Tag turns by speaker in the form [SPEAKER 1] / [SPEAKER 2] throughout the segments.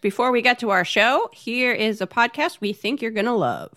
[SPEAKER 1] Before we get to our show, here is a podcast we think you're going to love.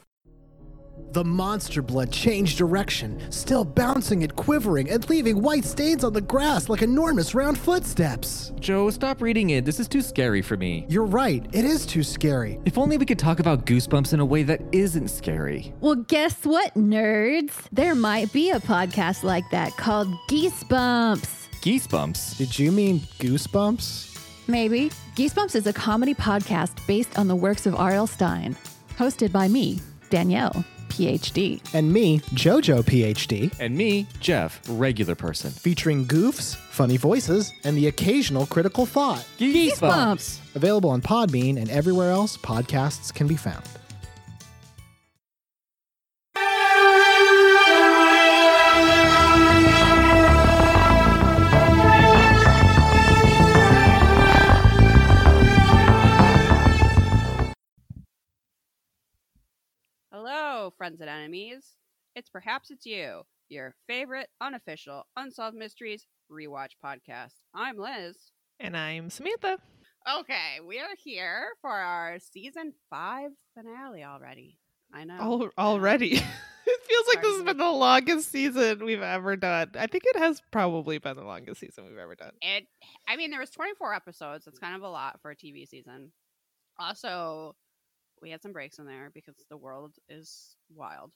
[SPEAKER 2] The monster blood changed direction, still bouncing and quivering and leaving white stains on the grass like enormous round footsteps.
[SPEAKER 3] Joe, stop reading it. This is too scary for me.
[SPEAKER 2] You're right, it is too scary.
[SPEAKER 3] If only we could talk about goosebumps in a way that isn't scary.
[SPEAKER 4] Well, guess what, nerds? There might be a podcast like that called Geesebumps.
[SPEAKER 3] Geesebumps?
[SPEAKER 2] Did you mean goosebumps?
[SPEAKER 4] Maybe. Geesebumps is a comedy podcast based on the works of R.L. Stine, hosted by me, Danielle, PhD.
[SPEAKER 2] And me, JoJo PhD,
[SPEAKER 3] And me, Jeff, regular person.
[SPEAKER 2] featuring goofs, funny voices, and the occasional critical thought.
[SPEAKER 4] Geesebumps.
[SPEAKER 2] Available on Podbean and everywhere else podcasts can be found.
[SPEAKER 1] Hello, friends and enemies. It's Perhaps It's You, your favorite unofficial Unsolved Mysteries rewatch podcast. I'm Liz.
[SPEAKER 5] And I'm Samantha.
[SPEAKER 1] Okay, we are here for our season five finale already. I know.
[SPEAKER 5] Al- already. it feels like this has been the longest season we've ever done. I think it has probably been the longest season we've ever done.
[SPEAKER 1] It. I mean, there was 24 episodes. It's kind of a lot for a TV season. Also, we had some breaks in there because the world is wild.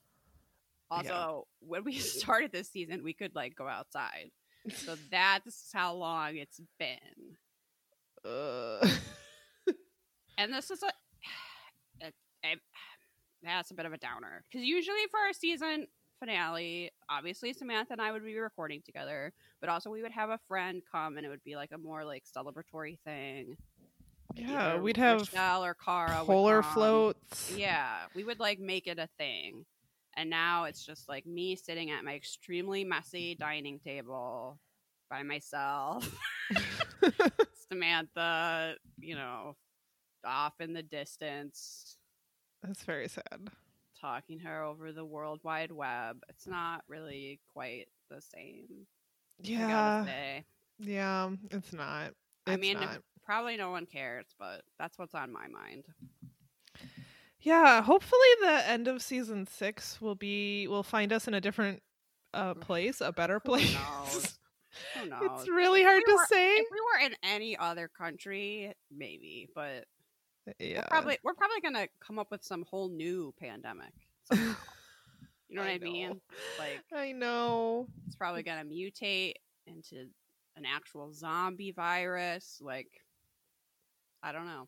[SPEAKER 1] Also, when we started this season, we could like go outside. So that's how long it's been.
[SPEAKER 5] Uh,
[SPEAKER 1] And this is a, it, it, that's a bit of a downer because usually for our season finale, obviously Samantha and I would be recording together, but also we would have a friend come and it would be like a more like celebratory thing.
[SPEAKER 5] Yeah, we'd have
[SPEAKER 1] Rochelle or Cara
[SPEAKER 5] polar floats.
[SPEAKER 1] Yeah, we would like make it a thing. And now it's just like me sitting at my extremely messy dining table by myself. Samantha, you know, off in the distance,
[SPEAKER 5] That's very sad.
[SPEAKER 1] talking her over the World Wide Web. It's not really quite the same.
[SPEAKER 5] Yeah, yeah, it's not.
[SPEAKER 1] I mean,
[SPEAKER 5] not.
[SPEAKER 1] Probably no one cares, but that's what's on my mind.
[SPEAKER 5] Yeah, hopefully the end of season six will be will find us in a different uh place, a better
[SPEAKER 1] Who
[SPEAKER 5] place.
[SPEAKER 1] knows? Who knows?
[SPEAKER 5] it's really hard
[SPEAKER 1] we
[SPEAKER 5] to
[SPEAKER 1] were-
[SPEAKER 5] say.
[SPEAKER 1] If we were in any other country, maybe, but
[SPEAKER 5] yeah,
[SPEAKER 1] probably we're probably gonna come up with some whole new pandemic. you know what I, mean?
[SPEAKER 5] know.
[SPEAKER 1] Like
[SPEAKER 5] I know.
[SPEAKER 1] it's probably gonna mutate into an actual zombie virus. Like I don't know.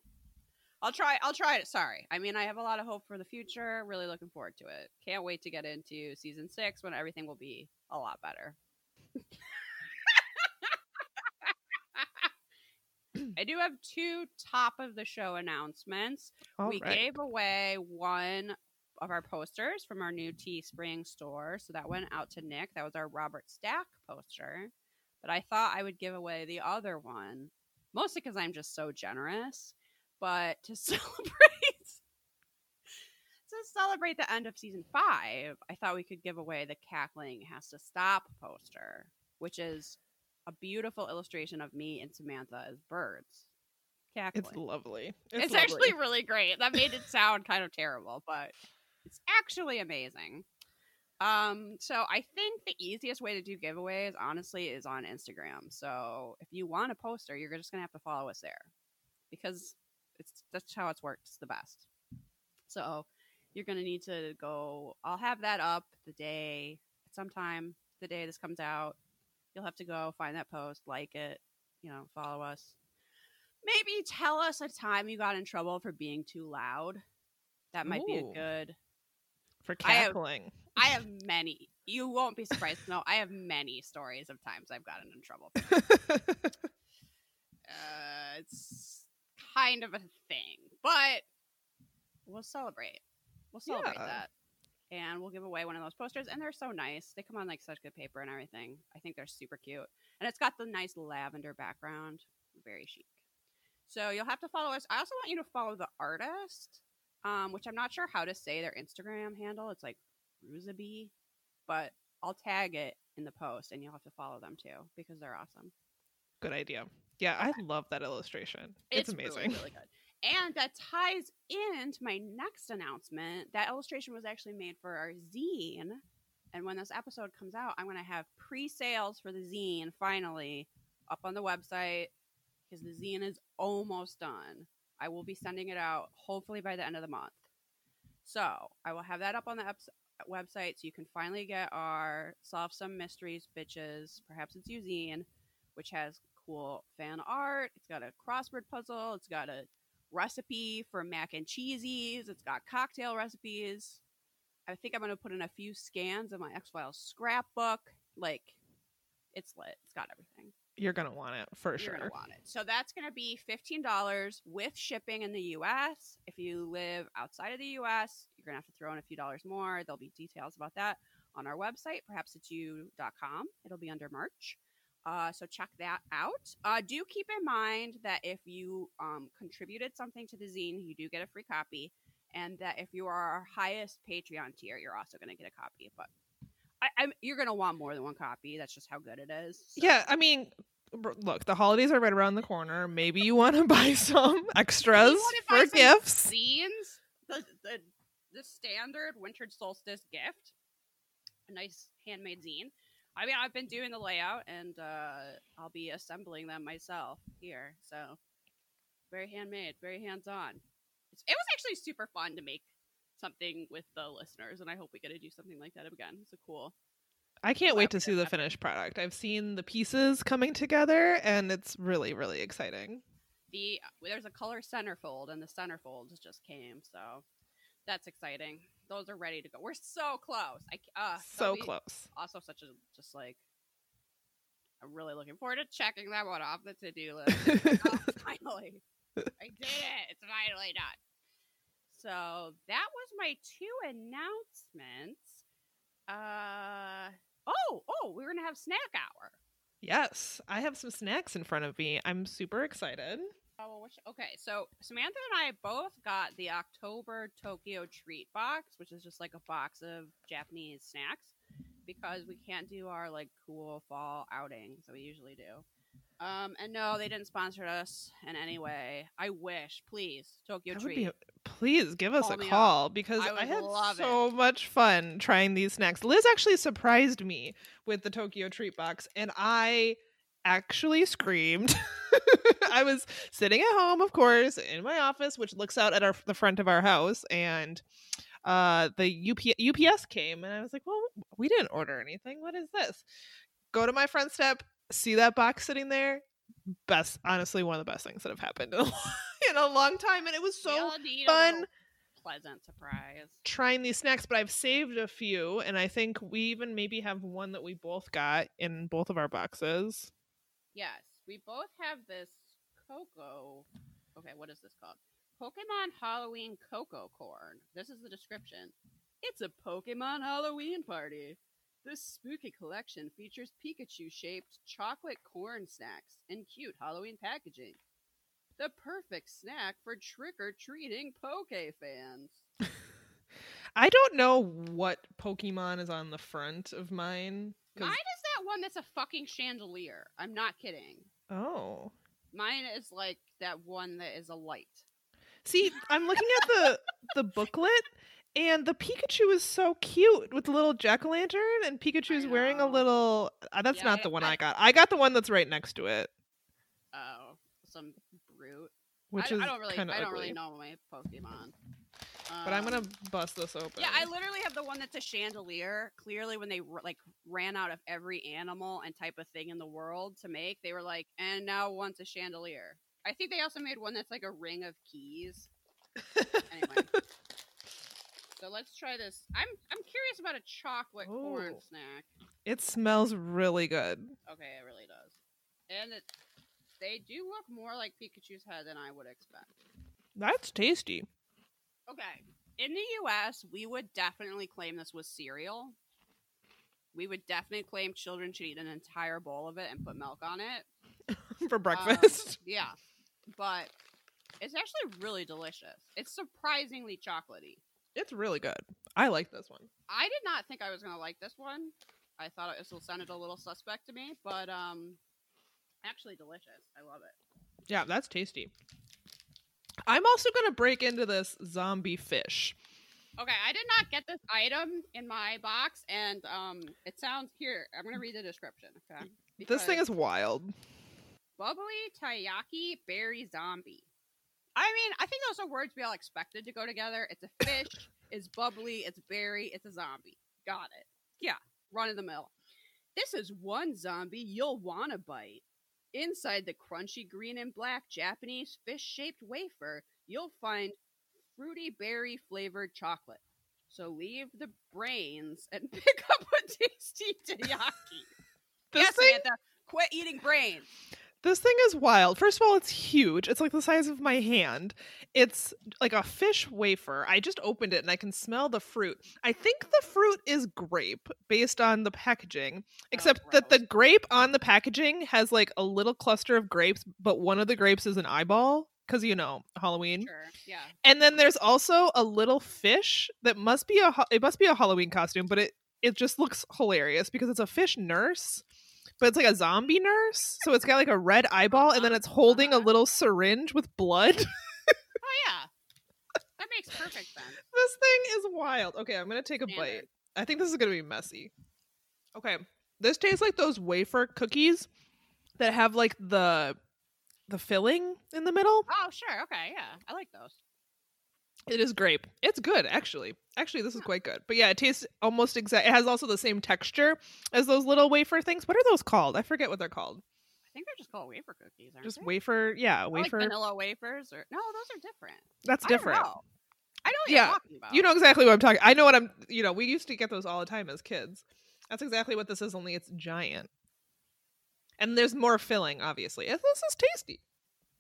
[SPEAKER 1] I'll try. I'll try it. Sorry. I mean, I have a lot of hope for the future. Really looking forward to it. Can't wait to get into season six when everything will be a lot better. I do have two top of the show announcements
[SPEAKER 5] All
[SPEAKER 1] we
[SPEAKER 5] right.
[SPEAKER 1] gave away one of our posters from our new Teespring store. So that went out to Nick. That was our Robert Stack poster. But I thought I would give away the other one, mostly because I'm just so generous. But to celebrate to celebrate the end of season five, I thought we could give away the Cackling Has to Stop poster, which is a beautiful illustration of me and Samantha as birds. Cackling.
[SPEAKER 5] It's lovely.
[SPEAKER 1] It's,
[SPEAKER 5] It's,
[SPEAKER 1] actually really great. That made it sound kind of terrible, but it's actually amazing. Um, so I think the easiest way to do giveaways, honestly, is on Instagram. So if you want a poster, you're just gonna have to follow us there because it's that's how it's worked. The best. So you're gonna need to go. I'll have that up the day, sometime the day this comes out. You'll have to go find that post, like it, you know, follow us maybe tell us a time you got in trouble for being too loud. That might be a good.
[SPEAKER 5] for cackling.
[SPEAKER 1] I have many. You won't be surprised to know I have many stories of times I've gotten in trouble. Uh, it's kind of a thing, but we'll celebrate. We'll celebrate
[SPEAKER 5] Yeah.
[SPEAKER 1] that, and we'll give away one of those posters. And they're so nice. They come on like such good paper and everything. I think they're super cute, and it's got the nice lavender background. Very chic. So you'll have to follow us. I also want you to follow the artist, um, which I'm not sure how to say their Instagram handle. It's like Ruzaby, but I'll tag it in the post, and you'll have to follow them too because they're awesome.
[SPEAKER 5] Good idea. Yeah, I love that illustration. It's,
[SPEAKER 1] really,
[SPEAKER 5] amazing.
[SPEAKER 1] really good. And that ties into my next announcement. That illustration was actually made for our zine. And when this episode comes out, I'm going to have pre sales for the zine finally up on the website because the zine is almost done. I will be sending it out hopefully by the end of the month. So I will have that up on the eps- website so you can finally get our Solve Some Mysteries bitches. Perhaps it's zine, which has cool fan art. It's got a crossword puzzle. It's got a recipe for mac and cheesies. It's got cocktail recipes. I think I'm going to put in a few scans of my X Files scrapbook. Like, it's lit. It's got everything.
[SPEAKER 5] You're gonna want it for
[SPEAKER 1] You're
[SPEAKER 5] sure.
[SPEAKER 1] want it. So that's gonna be fifteen dollars with shipping in the U.S. If you live outside of the U.S., you're gonna have to throw in a few dollars more. There'll be details about that on our website, perhaps it's you.com. It'll be under merch. Uh, so check that out. Uh, do keep in mind that if you um, contributed something to the zine, you do get a free copy, and that if you are our highest Patreon tier, you're also going to get a copy. But I, I'm, you're going to want more than one copy. That's just how good it is. So-
[SPEAKER 5] Yeah, I mean, look, the holidays are right around the corner. Maybe you want to buy some extras for gifts.
[SPEAKER 1] Zines, the, the the standard winter solstice gift, a nice handmade zine. I mean, I've been doing the layout, and uh, I'll be assembling them myself here. So very handmade, very hands on. It was actually super fun to make something with the listeners, and I hope we get to do something like that again. It's a cool.
[SPEAKER 5] I can't wait to see the
[SPEAKER 1] that.
[SPEAKER 5] finished product. I've seen the pieces coming together, and it's really, really exciting.
[SPEAKER 1] The there's a color centerfold, and the centerfolds just came, so that's exciting. Those are ready to go. We're so close. I uh,
[SPEAKER 5] so close.
[SPEAKER 1] Also, such a just like I'm really looking forward to checking that one off the to do list. oh, finally, I did it. It's finally done. So that was my two announcements. Uh oh oh, we're gonna have snack hour.
[SPEAKER 5] yes, I have some snacks in front of me. I'm super excited.
[SPEAKER 1] Oh, which, okay, so Samantha and I both got the October Tokyo Treat box, which is just like a box of Japanese snacks, because we can't do our like cool fall outings that we usually do. Um, and no, they didn't sponsor us in any way. I wish, please, Tokyo
[SPEAKER 5] That would
[SPEAKER 1] Treat.
[SPEAKER 5] be please give us
[SPEAKER 1] Call
[SPEAKER 5] a
[SPEAKER 1] me up.
[SPEAKER 5] call because
[SPEAKER 1] I
[SPEAKER 5] I, had so much fun trying these snacks. Liz actually surprised me with the Tokyo treat box, and I actually screamed. I was sitting at home, of course, in my office, which looks out at our the front of our house, and uh, the UP, UPS came, and I was like, "Well, we didn't order anything. What is this?" Go to my front step, see that box sitting there. Best, honestly, one of the best things that have happened in a, in a long time, and it was so
[SPEAKER 1] all need a
[SPEAKER 5] fun
[SPEAKER 1] pleasant surprise.
[SPEAKER 5] trying these snacks, but I've saved a few, and I think we even maybe have one that we both got in both of our boxes.
[SPEAKER 1] Yes, we both have this cocoa. Okay, what is this called? Pokemon Halloween Cocoa Corn. This is the description. It's a Pokemon Halloween party. This spooky collection features Pikachu shaped chocolate corn snacks in cute Halloween packaging. The perfect snack for trick or treating Poke fans.
[SPEAKER 5] I don't know what Pokemon is on the front of mine. 'cause-
[SPEAKER 1] Mine is that one that's a fucking chandelier. I'm not kidding.
[SPEAKER 5] oh,
[SPEAKER 1] Mine is like that one that is a light.
[SPEAKER 5] see, I'm looking at the the booklet, and the Pikachu is so cute with the little jack o' lantern, and Pikachu's wearing a little. Uh, that's
[SPEAKER 1] Yeah,
[SPEAKER 5] not
[SPEAKER 1] I-
[SPEAKER 5] the one
[SPEAKER 1] I-
[SPEAKER 5] I got. I got the one that's right next to it,
[SPEAKER 1] Oh, some brute.
[SPEAKER 5] which
[SPEAKER 1] I,
[SPEAKER 5] is
[SPEAKER 1] I don't really, I don't
[SPEAKER 5] ugly.
[SPEAKER 1] really know my Pokemon.
[SPEAKER 5] But I'm gonna
[SPEAKER 1] Um,
[SPEAKER 5] bust this open.
[SPEAKER 1] Yeah, I literally have the one that's a chandelier. Clearly, when they like ran out of every animal and type of thing in the world to make, they were like, and now one's a chandelier. I think they also made one that's like a ring of keys. Anyway, so let's try this. I'm I'm curious about a chocolate corn snack.
[SPEAKER 5] it smells really good.
[SPEAKER 1] Okay, it really does, and it they do look more like Pikachu's head than I would expect.
[SPEAKER 5] That's tasty.
[SPEAKER 1] Okay. In the US, we would definitely claim this was cereal. We would definitely claim children should eat an entire bowl of it and put milk on it.
[SPEAKER 5] for
[SPEAKER 1] Um,
[SPEAKER 5] breakfast.
[SPEAKER 1] yeah. But it's actually really delicious. It's surprisingly chocolatey.
[SPEAKER 5] It's really good. I like this one.
[SPEAKER 1] I did not think I was going to like this one. I thought it sounded a little suspect to me, but um actually delicious. I love it.
[SPEAKER 5] Yeah, that's tasty. I'm also gonna break into this zombie fish.
[SPEAKER 1] Okay, I did not get this item in my box, and um, it sounds here. I'm gonna read the description. Okay,
[SPEAKER 5] This thing is wild.
[SPEAKER 1] bubbly taiyaki berry zombie. I mean, I think those are words we all expected to go together. It's a fish, it's bubbly, it's berry, it's a zombie. Got it. Yeah, run of the mill. This is one zombie you'll wanna bite. Inside the crunchy green and black Japanese fish shaped wafer, you'll find fruity berry flavored chocolate. So leave the brains and pick up a tasty.
[SPEAKER 5] This
[SPEAKER 1] yes,
[SPEAKER 5] thing
[SPEAKER 1] Samantha, quit eating brains.
[SPEAKER 5] This thing is wild. First of all, it's huge. It's like the size of my hand. It's like a fish wafer. I just opened it and I can smell the fruit. I think the fruit is grape based on the packaging, oh, except that the grape on the packaging has like a little cluster of grapes, but one of the grapes is an eyeball because you know Halloween.
[SPEAKER 1] Sure, yeah.
[SPEAKER 5] And then there's also a little fish that must be a it must be a Halloween costume, but it it just looks hilarious because it's a fish nurse, but it's like a zombie nurse. So it's got like a red eyeball, and then it's holding a
[SPEAKER 1] Uh-huh.
[SPEAKER 5] little syringe with blood.
[SPEAKER 1] Oh yeah, that makes perfect sense.
[SPEAKER 5] This thing is wild. Okay, I'm gonna take a bite. I think this is gonna be messy. Okay, this tastes like those wafer cookies that have like the the filling in the middle.
[SPEAKER 1] Oh sure, okay, yeah, I like those.
[SPEAKER 5] It is grape. It's good, actually. Actually, this is quite good. But yeah, it tastes almost exact. It has also the same texture as those little wafer things. What are those called? I forget what they're called.
[SPEAKER 1] I think they're just called wafer cookies, aren't
[SPEAKER 5] Just
[SPEAKER 1] they?
[SPEAKER 5] wafer. Yeah,
[SPEAKER 1] Or, like
[SPEAKER 5] wafer.
[SPEAKER 1] vanilla wafers, or no, those are different.
[SPEAKER 5] That's different.
[SPEAKER 1] I don't know. I know what
[SPEAKER 5] Yeah,
[SPEAKER 1] you're talking about.
[SPEAKER 5] You know exactly what I'm talking. I know what I'm. You know, we used to get those all the time as kids. That's exactly what this is. Only it's giant, and there's more filling. Obviously, this is tasty.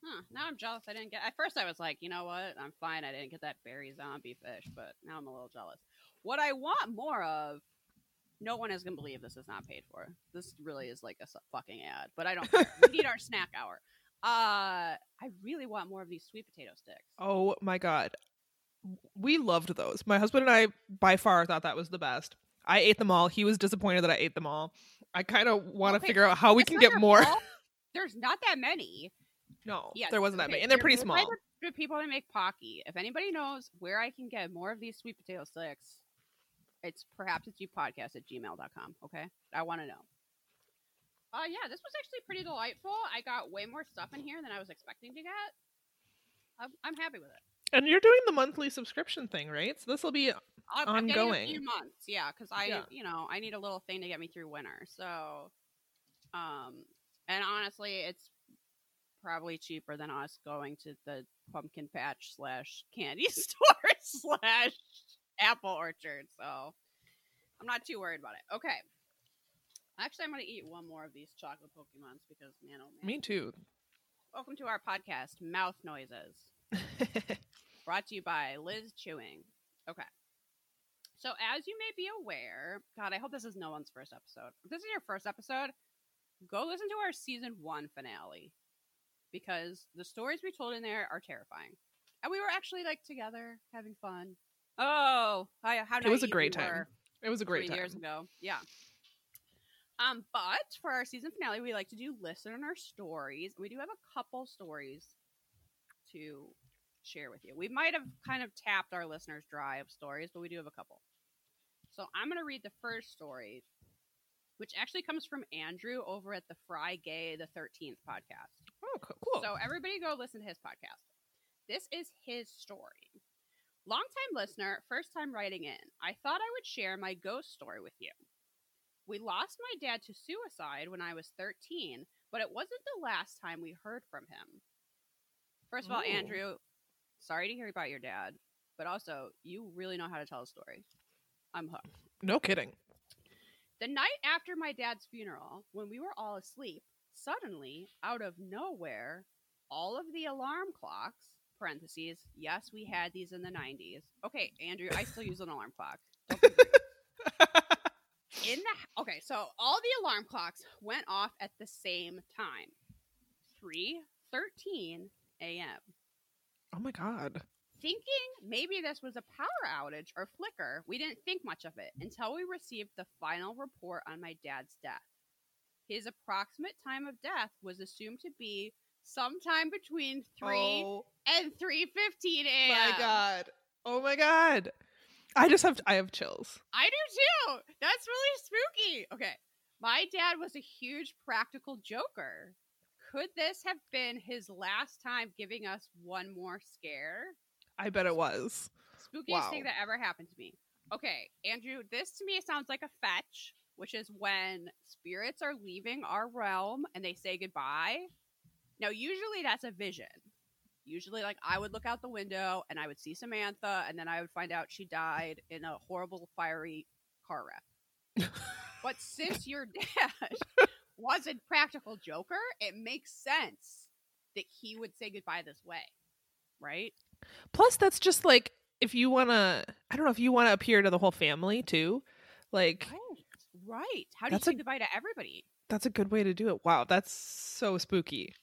[SPEAKER 1] Huh, now I'm jealous. I didn't get. At first, I was like, you know what? I'm fine. I didn't get that berry zombie fish, but now I'm a little jealous. What I want more of. No one is gonna believe this is not paid for. This really is like a fucking ad, but I don't. we need our snack hour. Uh, I really want more of these sweet potato sticks.
[SPEAKER 5] Oh my god, we loved those. My husband and I by far thought that was the best. I ate them all. He was disappointed that I ate them all. I kind of want to
[SPEAKER 1] Okay,
[SPEAKER 5] figure out how we can get more.
[SPEAKER 1] There's not that many.
[SPEAKER 5] No,
[SPEAKER 1] Yeah,
[SPEAKER 5] there wasn't that many, and they're
[SPEAKER 1] you're
[SPEAKER 5] pretty small.
[SPEAKER 1] The, people that make Pocky. If anybody knows where I can get more of these sweet potato sticks, it's perhaps it's you podcast at gmail.com. Okay. I want to know. Uh yeah, this was actually pretty delightful. I got way more stuff in here than I was expecting to get. I'm, I'm happy with it.
[SPEAKER 5] And you're doing the monthly subscription thing, right? So this will be
[SPEAKER 1] I'm, I'm
[SPEAKER 5] Ongoing.
[SPEAKER 1] a few months, yeah, because I,
[SPEAKER 5] Yeah.
[SPEAKER 1] you know, I need a little thing to get me through winter. So, um, and honestly, it's probably cheaper than us going to the pumpkin patch slash candy store slash apple orchard. So, I'm not too worried about it. Okay. Actually, I'm going to eat one more of these chocolate Pokemons because, man, oh man.
[SPEAKER 5] me too.
[SPEAKER 1] Welcome to our podcast, Mouth Noises brought to you by Liz Chewing. Okay. So, as you may be aware, God, I hope this is no one's first episode. If this is your first episode, go listen to our season one finale because the stories we told in there are terrifying. And we were actually like together having fun. Oh, how, how
[SPEAKER 5] It was a great time. it was a great
[SPEAKER 1] three
[SPEAKER 5] time.
[SPEAKER 1] years ago. Yeah. Um, but for our season finale, we like to do listener stories. We do have a couple stories to share with you. We might have kind of tapped our listeners dry of stories, but we do have a couple. So I'm going to read the first story, which actually comes from Andrew over at the Fry Gay the 13th podcast.
[SPEAKER 5] Oh, cool.
[SPEAKER 1] So everybody go listen to his podcast. This is his story. Longtime listener, first time writing in. I thought I would share my ghost story with you. We lost my dad to suicide when I was 13, but it wasn't the last time we heard from him. First of all,
[SPEAKER 5] Ooh.
[SPEAKER 1] Andrew, sorry to hear about your dad, but also you really know how to tell a story. I'm hooked.
[SPEAKER 5] no kidding.
[SPEAKER 1] The night after my dad's funeral, when we were all asleep, suddenly, out of nowhere, all of the alarm clocks, parentheses, yes, we had these in the 90s. Okay, Andrew, I still use an alarm clock. Don't be rude. in the okay, so all the alarm clocks went off at the same time. 3:13 a.m.
[SPEAKER 5] oh my god.
[SPEAKER 1] Thinking maybe this was a power outage or flicker, we didn't think much of it until we received the final report on my dad's death. His approximate time of death was assumed to be sometime between three
[SPEAKER 5] Oh
[SPEAKER 1] and three fifteen a.m.
[SPEAKER 5] my god. Oh my god. I just have I have chills.
[SPEAKER 1] I do too. That's really spooky. Okay. My dad was a huge practical joker. Could this have been his last time giving us one more scare?
[SPEAKER 5] I bet it was.
[SPEAKER 1] Spookiest thing that ever happened to me. Okay, Andrew, this to me sounds like a fetch, which is when spirits are leaving our realm and they say goodbye. Now, usually that's a vision. Usually, like, I would look out the window and I would see Samantha, and then I would find out she died in a horrible, fiery car wreck. but since your dad wasn't Practical Joker, it makes sense that he would say goodbye this way, right?
[SPEAKER 5] Plus that's just like if you want to I don't know if you want to appear to the whole family too. Like.
[SPEAKER 1] Right. How do
[SPEAKER 5] That's
[SPEAKER 1] you
[SPEAKER 5] a-
[SPEAKER 1] say goodbye to everybody?
[SPEAKER 5] that's a good way to do it. Wow, that's so spooky.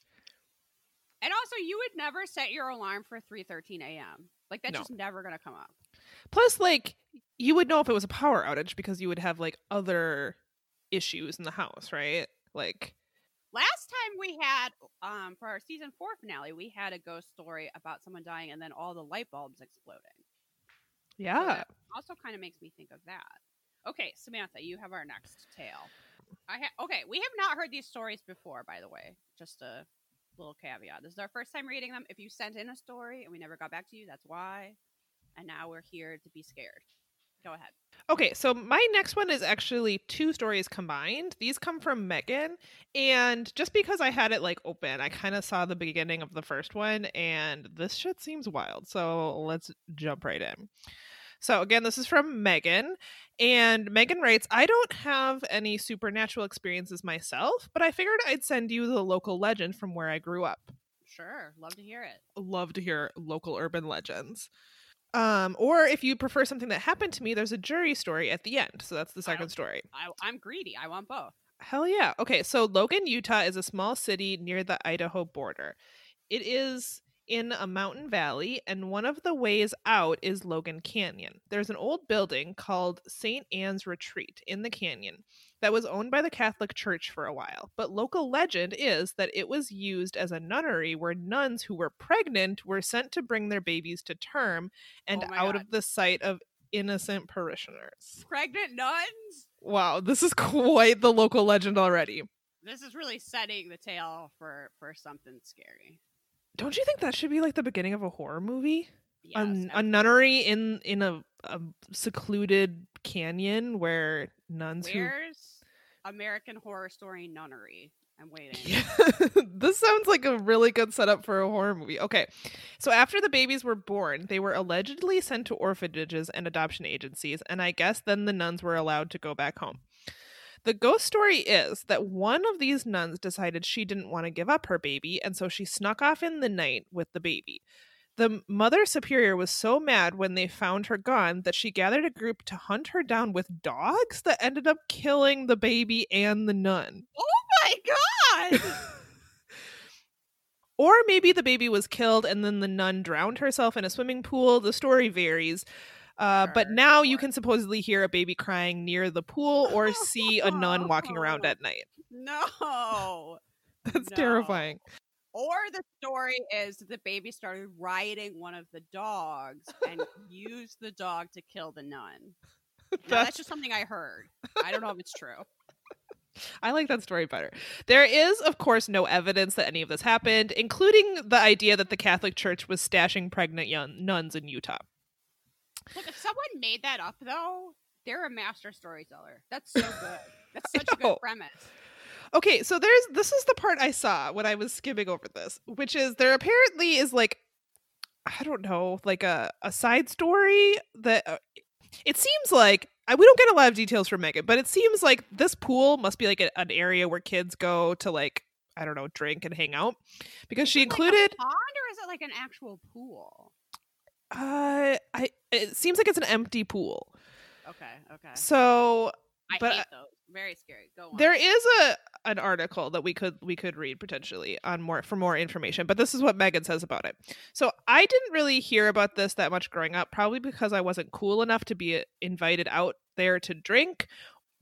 [SPEAKER 1] And also, you would never set your alarm for 3:13 a.m. Like that's
[SPEAKER 5] No.
[SPEAKER 1] just never gonna come up.
[SPEAKER 5] Plus like you would know if it was a power outage because you would have like other issues in the house, right? Like
[SPEAKER 1] Last time we had, um, for our season four finale, we had a ghost story about someone dying and then all the light bulbs exploding.
[SPEAKER 5] yeah.
[SPEAKER 1] that also kind of makes me think of that. Okay, Samantha, you have our next tale. I ha- okay, we have not heard these stories before, by the way. Just a little caveat. This is our first time reading them. If you sent in a story and we never got back to you, that's why. And now we're here to be scared. Go ahead.
[SPEAKER 5] Okay, so my next one is actually two stories combined. These come from Megan, and just because I had it like open, I kind of saw the beginning of the first one, and this shit seems wild. So let's jump right in. So again, this is from Megan, and Megan writes, "I don't have any supernatural experiences myself, but I figured I'd send you the local legend from where I grew up."
[SPEAKER 1] Sure, love to hear it.
[SPEAKER 5] love to hear local urban legends. Um, or if you prefer something that happened to me, there's a jury story at the end. So that's the second
[SPEAKER 1] don't-
[SPEAKER 5] story.
[SPEAKER 1] I, I'm greedy. I want both.
[SPEAKER 5] Hell yeah. Okay, so Logan, Utah is a small city near the Idaho border. It is in a mountain valley, and one of the ways out is Logan Canyon. There's an old building called St. Anne's Retreat in the canyon that was owned by the Catholic Church for a while. But local legend is that it was used as a nunnery where nuns who were pregnant were sent to bring their babies to term and
[SPEAKER 1] Oh
[SPEAKER 5] out
[SPEAKER 1] God.
[SPEAKER 5] of the sight of innocent parishioners.
[SPEAKER 1] Pregnant nuns?
[SPEAKER 5] Wow, this is quite the local legend already.
[SPEAKER 1] This is really setting the tale for, for something scary.
[SPEAKER 5] Don't you think that should be like the beginning of a horror movie?
[SPEAKER 1] Yes,
[SPEAKER 5] a, a nunnery in in a, a secluded canyon where nuns
[SPEAKER 1] Where's American Horror Story Nunnery? I'm waiting.
[SPEAKER 5] Yeah. this sounds like a really good setup for a horror movie. Okay. So after the babies were born, they were allegedly sent to orphanages and adoption agencies, and I guess then the nuns were allowed to go back home. The ghost story is that one of these nuns decided she didn't want to give up her baby, and so she snuck off in the night with the baby. The mother superior was so mad when they found her gone that she gathered a group to hunt her down with dogs that ended up killing the baby and the nun.
[SPEAKER 1] Oh my god!
[SPEAKER 5] Or maybe the baby was killed and then the nun drowned herself in a swimming pool. The story varies. Uh, but now you can supposedly hear a baby crying near the pool or see a nun walking around at night.
[SPEAKER 1] no.
[SPEAKER 5] That's
[SPEAKER 1] No.
[SPEAKER 5] terrifying.
[SPEAKER 1] Or the story is that the baby started riding one of the dogs and used the dog to kill the nun. Now, that's
[SPEAKER 5] That's-
[SPEAKER 1] just something I heard. I don't know if it's true.
[SPEAKER 5] I like that story better. There is, of course, no evidence that any of this happened, including the idea that the Catholic Church was stashing pregnant young nuns in Utah.
[SPEAKER 1] Look, if someone made that up, though, they're a master storyteller. That's so good. That's such a good premise.
[SPEAKER 5] Okay, so there's this is the part I saw when I was skimming over this, which is there apparently is like I don't know, like a a side story that uh, it seems like I, we don't get a lot of details from Megan, but it seems like this pool must be like a, an area where kids go to like I don't know, drink and hang out because she
[SPEAKER 1] Is like a
[SPEAKER 5] included
[SPEAKER 1] pond, or is it like an actual pool?
[SPEAKER 5] Uh I it seems like it's an empty pool.
[SPEAKER 1] Okay, okay.
[SPEAKER 5] So
[SPEAKER 1] I
[SPEAKER 5] but,
[SPEAKER 1] hate those. Very scary. Go on.
[SPEAKER 5] There is a an article that we could we could read potentially on more for more information, but this is what Megan says about it. So I didn't really hear about this that much growing up, probably because I wasn't cool enough to be invited out there to drink.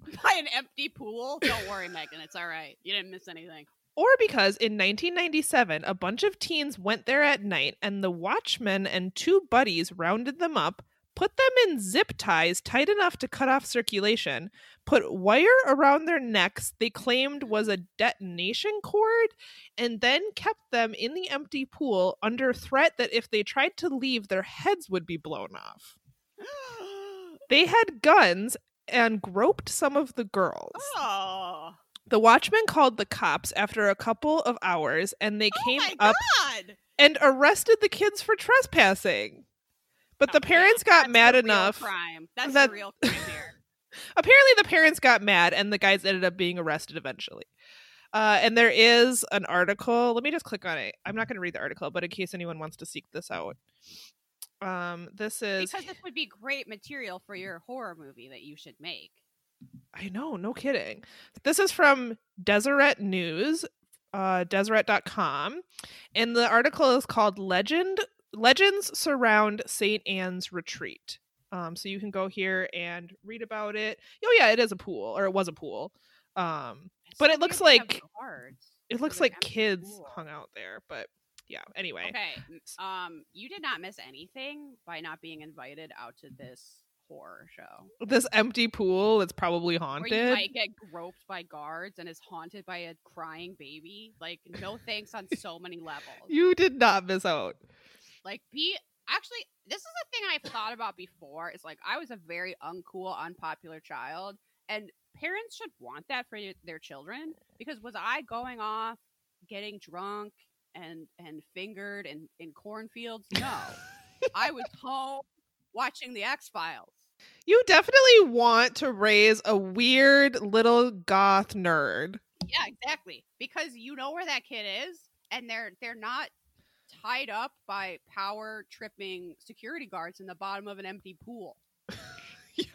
[SPEAKER 1] by an empty pool. Don't worry, Megan. It's all right. You didn't miss anything.
[SPEAKER 5] Or because in 1997 a bunch of teens went there at night and the watchman and two buddies rounded them up, put them in zip ties tight enough to cut off circulation, put wire around their necks they claimed was a detonation cord, and then kept them in the empty pool under threat that if they tried to leave, their heads would be blown off. They had guns and groped some of the girls.
[SPEAKER 1] oh,
[SPEAKER 5] The watchman called the cops after a couple of hours and they
[SPEAKER 1] oh
[SPEAKER 5] came up
[SPEAKER 1] god!
[SPEAKER 5] and arrested the kids for trespassing. But
[SPEAKER 1] Oh,
[SPEAKER 5] the
[SPEAKER 1] yeah,
[SPEAKER 5] parents got
[SPEAKER 1] that's
[SPEAKER 5] mad enough.
[SPEAKER 1] Crime. That's
[SPEAKER 5] that-
[SPEAKER 1] the real crime here.
[SPEAKER 5] Apparently, the parents got mad and the guys ended up being arrested eventually. Uh, and there is an article. Let me just click on it. I'm not going to read the article, but in case anyone wants to seek this out, um, this is.
[SPEAKER 1] Because this would be great material for your horror movie that you should make.
[SPEAKER 5] I know, no kidding. This is from Deseret News, uh, Deseret.com, and the article is called "Legend Legends Surround Saint Anne's Retreat." Um, so you can go here and read about it. Oh yeah, it is a pool, or it was a pool. Um, But it looks
[SPEAKER 1] weird they have
[SPEAKER 5] like- it looks like kids
[SPEAKER 1] pool.
[SPEAKER 5] hung out there, but yeah. Anyway,
[SPEAKER 1] Okay, um, you did not miss anything by not being invited out to this horror show.
[SPEAKER 5] this empty pool is probably
[SPEAKER 1] Where you
[SPEAKER 5] haunted.
[SPEAKER 1] might get groped by guards and is haunted by a crying baby. Like, no thanks on so many levels.
[SPEAKER 5] You did not miss out.
[SPEAKER 1] like be actually this is a thing I've thought about before. Is like I was a very uncool, unpopular child, and parents should want that for their children. Because was I going off, getting drunk, and and fingered in in cornfields? No, I was home watching the X Files.
[SPEAKER 5] You definitely want to raise a weird little goth nerd.
[SPEAKER 1] Yeah, exactly. Because you know where that kid is, and they're they're not tied up by power tripping security guards in the bottom of an empty pool.
[SPEAKER 5] yes.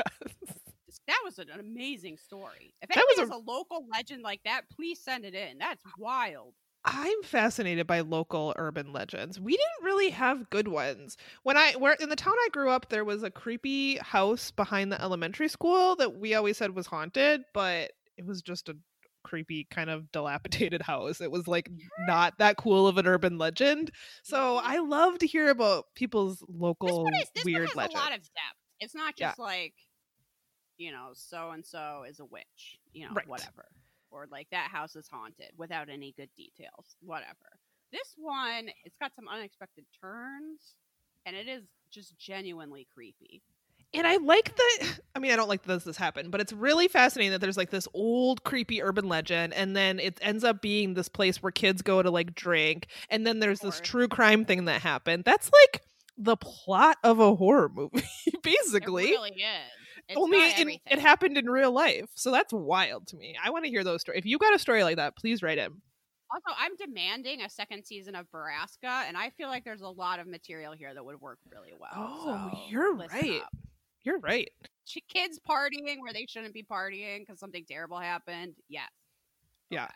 [SPEAKER 1] That was an amazing story. If
[SPEAKER 5] That
[SPEAKER 1] anyone
[SPEAKER 5] was
[SPEAKER 1] has a local legend like that, please send it in. That's wild.
[SPEAKER 5] I'm fascinated by local urban legends. We didn't really have good ones. When I where in the town I grew up, there was a creepy house behind the elementary school that we always said was haunted, but it was just a creepy kind of dilapidated house. It was like not that cool of an urban legend. So mm-hmm. I love to hear about people's local
[SPEAKER 1] is, this
[SPEAKER 5] weird
[SPEAKER 1] one has
[SPEAKER 5] legends.
[SPEAKER 1] a lot of depth. It's not
[SPEAKER 5] Yeah.
[SPEAKER 1] just like, you know, so and so is a witch, you know,
[SPEAKER 5] Right.
[SPEAKER 1] whatever. Or like that house is haunted without any good details, whatever. This one, it's got some unexpected turns, and it is just genuinely creepy.
[SPEAKER 5] And I like that. I mean, I don't like that this has happened, but it's really fascinating that there's like this old creepy urban legend, and then it ends up being this place where kids go to like drink, and then there's this true crime thing that happened. That's like the plot of a horror movie, basically.
[SPEAKER 1] It really is. It's
[SPEAKER 5] Only in, it happened in real life, so that's wild to me. I want to hear those stories. If you got a story like that, please write in.
[SPEAKER 1] Also, I'm demanding a second season of Baraska, and I feel like there's a lot of material here that would work really well.
[SPEAKER 5] Oh,
[SPEAKER 1] so
[SPEAKER 5] you're right.
[SPEAKER 1] up.
[SPEAKER 5] You're right.
[SPEAKER 1] Kids partying where they shouldn't be partying because something terrible happened. Yes.
[SPEAKER 5] Yeah.
[SPEAKER 1] Okay,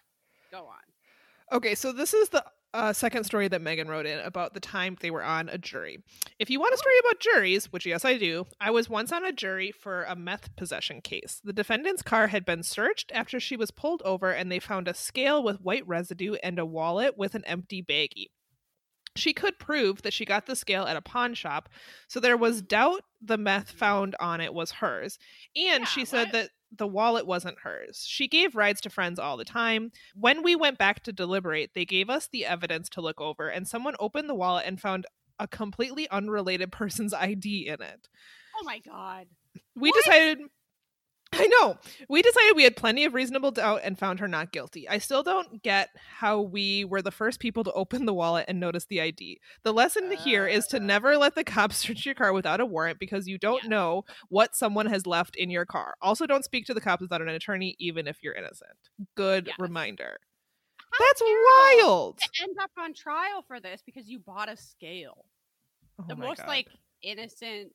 [SPEAKER 1] Go on.
[SPEAKER 5] Okay, so this is the uh, second story that Megan wrote in about the time they were on a jury. If you want a story about juries, which yes, I do, I was once on a jury for a meth possession case. The defendant's car had been searched after she was pulled over, and they found a scale with white residue and a wallet with an empty baggie. She could prove that she got the scale at a pawn shop, so there was doubt the meth found on it was hers. And
[SPEAKER 1] Yeah,
[SPEAKER 5] she said
[SPEAKER 1] what?
[SPEAKER 5] that the wallet wasn't hers. She gave rides to friends all the time. When we went back to deliberate, they gave us the evidence to look over, and someone opened the wallet and found a completely unrelated person's ID in it.
[SPEAKER 1] Oh my god.
[SPEAKER 5] We
[SPEAKER 1] What?
[SPEAKER 5] decided. I know. We decided we had plenty of reasonable doubt and found her not guilty. I still don't get how we were the first people to open the wallet and notice the ID. The lesson here is to
[SPEAKER 1] Uh.
[SPEAKER 5] never let the cops search your car without a warrant because you don't
[SPEAKER 1] Yes.
[SPEAKER 5] know what someone has left in your car. Also, don't speak to the cops without an attorney, even if you're innocent. Good
[SPEAKER 1] Yes.
[SPEAKER 5] reminder.
[SPEAKER 1] How
[SPEAKER 5] That's wild.
[SPEAKER 1] To end up on trial for this because you bought a scale.
[SPEAKER 5] Oh
[SPEAKER 1] the most
[SPEAKER 5] God.
[SPEAKER 1] like innocent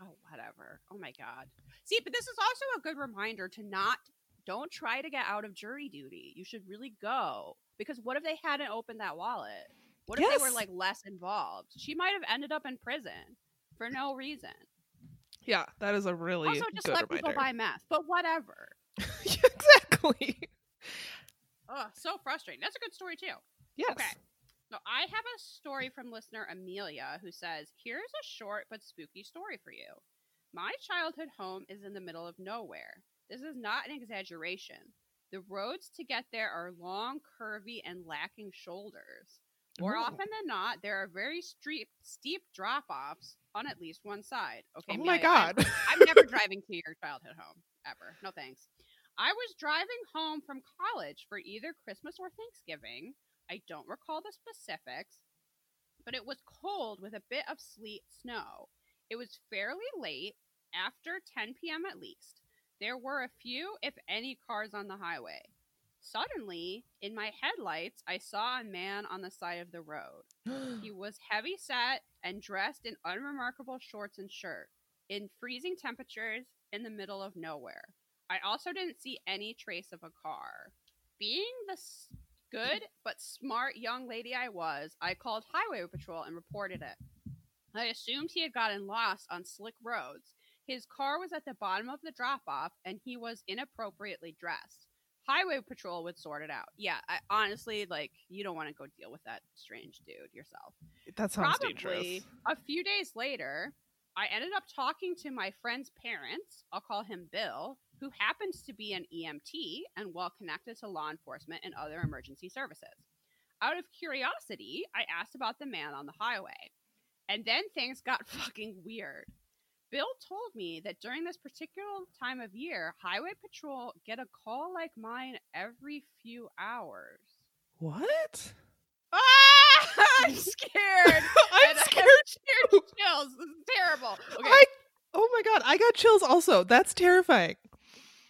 [SPEAKER 1] oh whatever oh my god see but this is also a good reminder to not don't try to get out of jury duty you should really go because what if they hadn't opened that wallet what if they were like less involved she might have ended up in prison for no reason
[SPEAKER 5] yeah, that is a really
[SPEAKER 1] also just let people buy meth but whatever
[SPEAKER 5] exactly.
[SPEAKER 1] Oh, so frustrating. That's a good story too.
[SPEAKER 5] Yes.
[SPEAKER 1] Okay. So I have a story from listener Amelia who says, Here's a short but spooky story for you. My childhood home is in the middle of nowhere. This is not an exaggeration. The roads to get there are long, curvy, and lacking shoulders. More
[SPEAKER 5] Oh.
[SPEAKER 1] often than not, there are very steep, steep drop offs on at least one side. Okay,
[SPEAKER 5] oh my
[SPEAKER 1] I'm-
[SPEAKER 5] god.
[SPEAKER 1] I'm never driving to your childhood home ever. No thanks. I was driving home from college for either Christmas or Thanksgiving. I don't recall the specifics, but it was cold with a bit of sleet snow. It was fairly late, after 10 p.m. at least. There were a few, if any, cars on the highway. Suddenly, in my headlights, I saw a man on the side of the road. He was heavy set and dressed in unremarkable shorts and shirt in freezing temperatures in the middle of nowhere. I also didn't see any trace of a car. Being the s- good but smart young lady I was, I called Highway Patrol and reported it. I assumed he had gotten lost on slick roads. His car was at the bottom of the drop off and he was inappropriately dressed. Highway Patrol would sort it out. Yeah, I honestly like you don't want to go deal with that strange dude yourself.
[SPEAKER 5] that sounds
[SPEAKER 1] Probably
[SPEAKER 5] dangerous.
[SPEAKER 1] a few days later, I ended up talking to my friend's parents. I'll call him Bill, who happens to be an EMT and well connected to law enforcement and other emergency services. Out of curiosity, I asked about the man on the highway. And then things got fucking weird. Bill told me that during this particular time of year, Highway Patrol get a call like mine every few hours.
[SPEAKER 5] What?
[SPEAKER 1] Ah! I'm scared.
[SPEAKER 5] I'm
[SPEAKER 1] And I
[SPEAKER 5] scared.
[SPEAKER 1] scared
[SPEAKER 5] too.
[SPEAKER 1] chills. This is terrible. Okay.
[SPEAKER 5] I Oh my god, I got chills also. That's terrifying.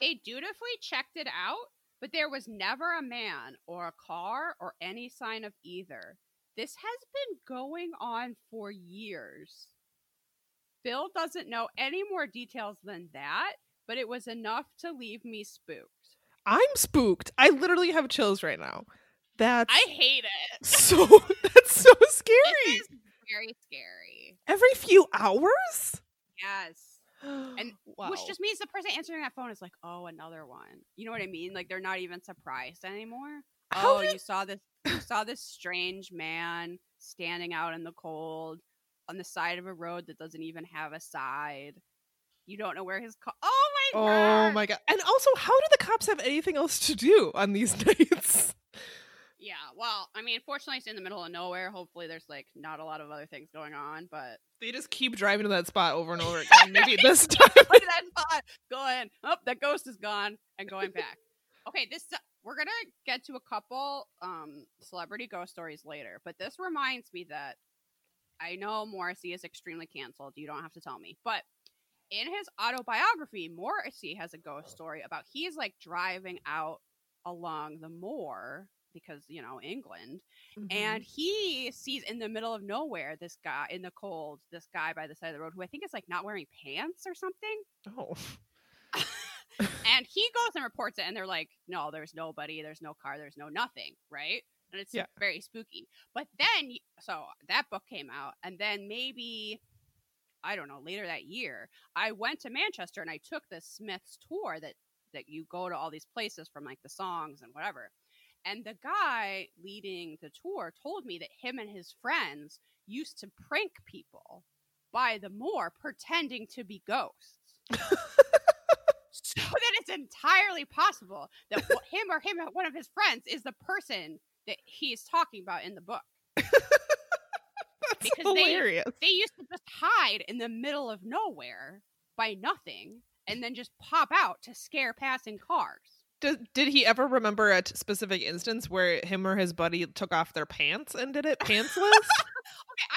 [SPEAKER 1] They dutifully checked it out, but there was never a man or a car or any sign of either. This has been going on for years. Bill doesn't know any more details than that, but it was enough to leave me spooked.
[SPEAKER 5] I'm spooked. I literally have chills right now. That's
[SPEAKER 1] I hate it.
[SPEAKER 5] so that's so
[SPEAKER 1] It
[SPEAKER 5] scary.
[SPEAKER 1] is very scary.
[SPEAKER 5] Every few hours?
[SPEAKER 1] Yes.
[SPEAKER 5] And wow.
[SPEAKER 1] Which just means the person answering that phone is like, oh, another one. You know what I mean? Like they're not even surprised anymore.
[SPEAKER 5] How
[SPEAKER 1] oh,
[SPEAKER 5] did-
[SPEAKER 1] you saw this you saw this strange man standing out in the cold on the side of a road that doesn't even have a side. You don't know where his car. Oh my
[SPEAKER 5] Oh
[SPEAKER 1] god!
[SPEAKER 5] my god. And also, how do the cops have anything else to do on these nights?
[SPEAKER 1] Yeah. Well, I mean, fortunately, it's in the middle of nowhere. Hopefully, there's like not a lot of other things going on, but
[SPEAKER 5] They just keep driving to that spot over and over again. Maybe this time.
[SPEAKER 1] That spot. Going. Oh, that ghost is gone and going back. Okay, this we're gonna get to a couple um celebrity ghost stories later, but this reminds me that I know Morrissey is extremely canceled. You don't have to tell me, but in his autobiography, Morrissey has a ghost story about he's like driving out along the moor because you know England and he sees in the middle of nowhere this guy in the cold, this guy by the side of the road who I think is like not wearing pants or something.
[SPEAKER 5] oh.
[SPEAKER 1] and he goes and reports it, and they're like, "No, there's nobody, there's no car, there's no nothing, right?" And it's
[SPEAKER 5] Yeah.
[SPEAKER 1] very spooky. But then, so that book came out, and then maybe I don't know later that year, I went to Manchester and I took the Smiths tour that that you go to all these places from like the songs and whatever. And the guy leading the tour told me that him and his friends used to prank people by the moor pretending to be ghosts. that it's entirely possible that him or him one of his friends is the person that he's talking about in the book.
[SPEAKER 5] That's
[SPEAKER 1] Because they- They used to just hide in the middle of nowhere by nothing and then just pop out to scare passing cars.
[SPEAKER 5] Did, did he ever remember a t- specific instance where him or his buddy took off their pants and did it pantsless?
[SPEAKER 1] Okay,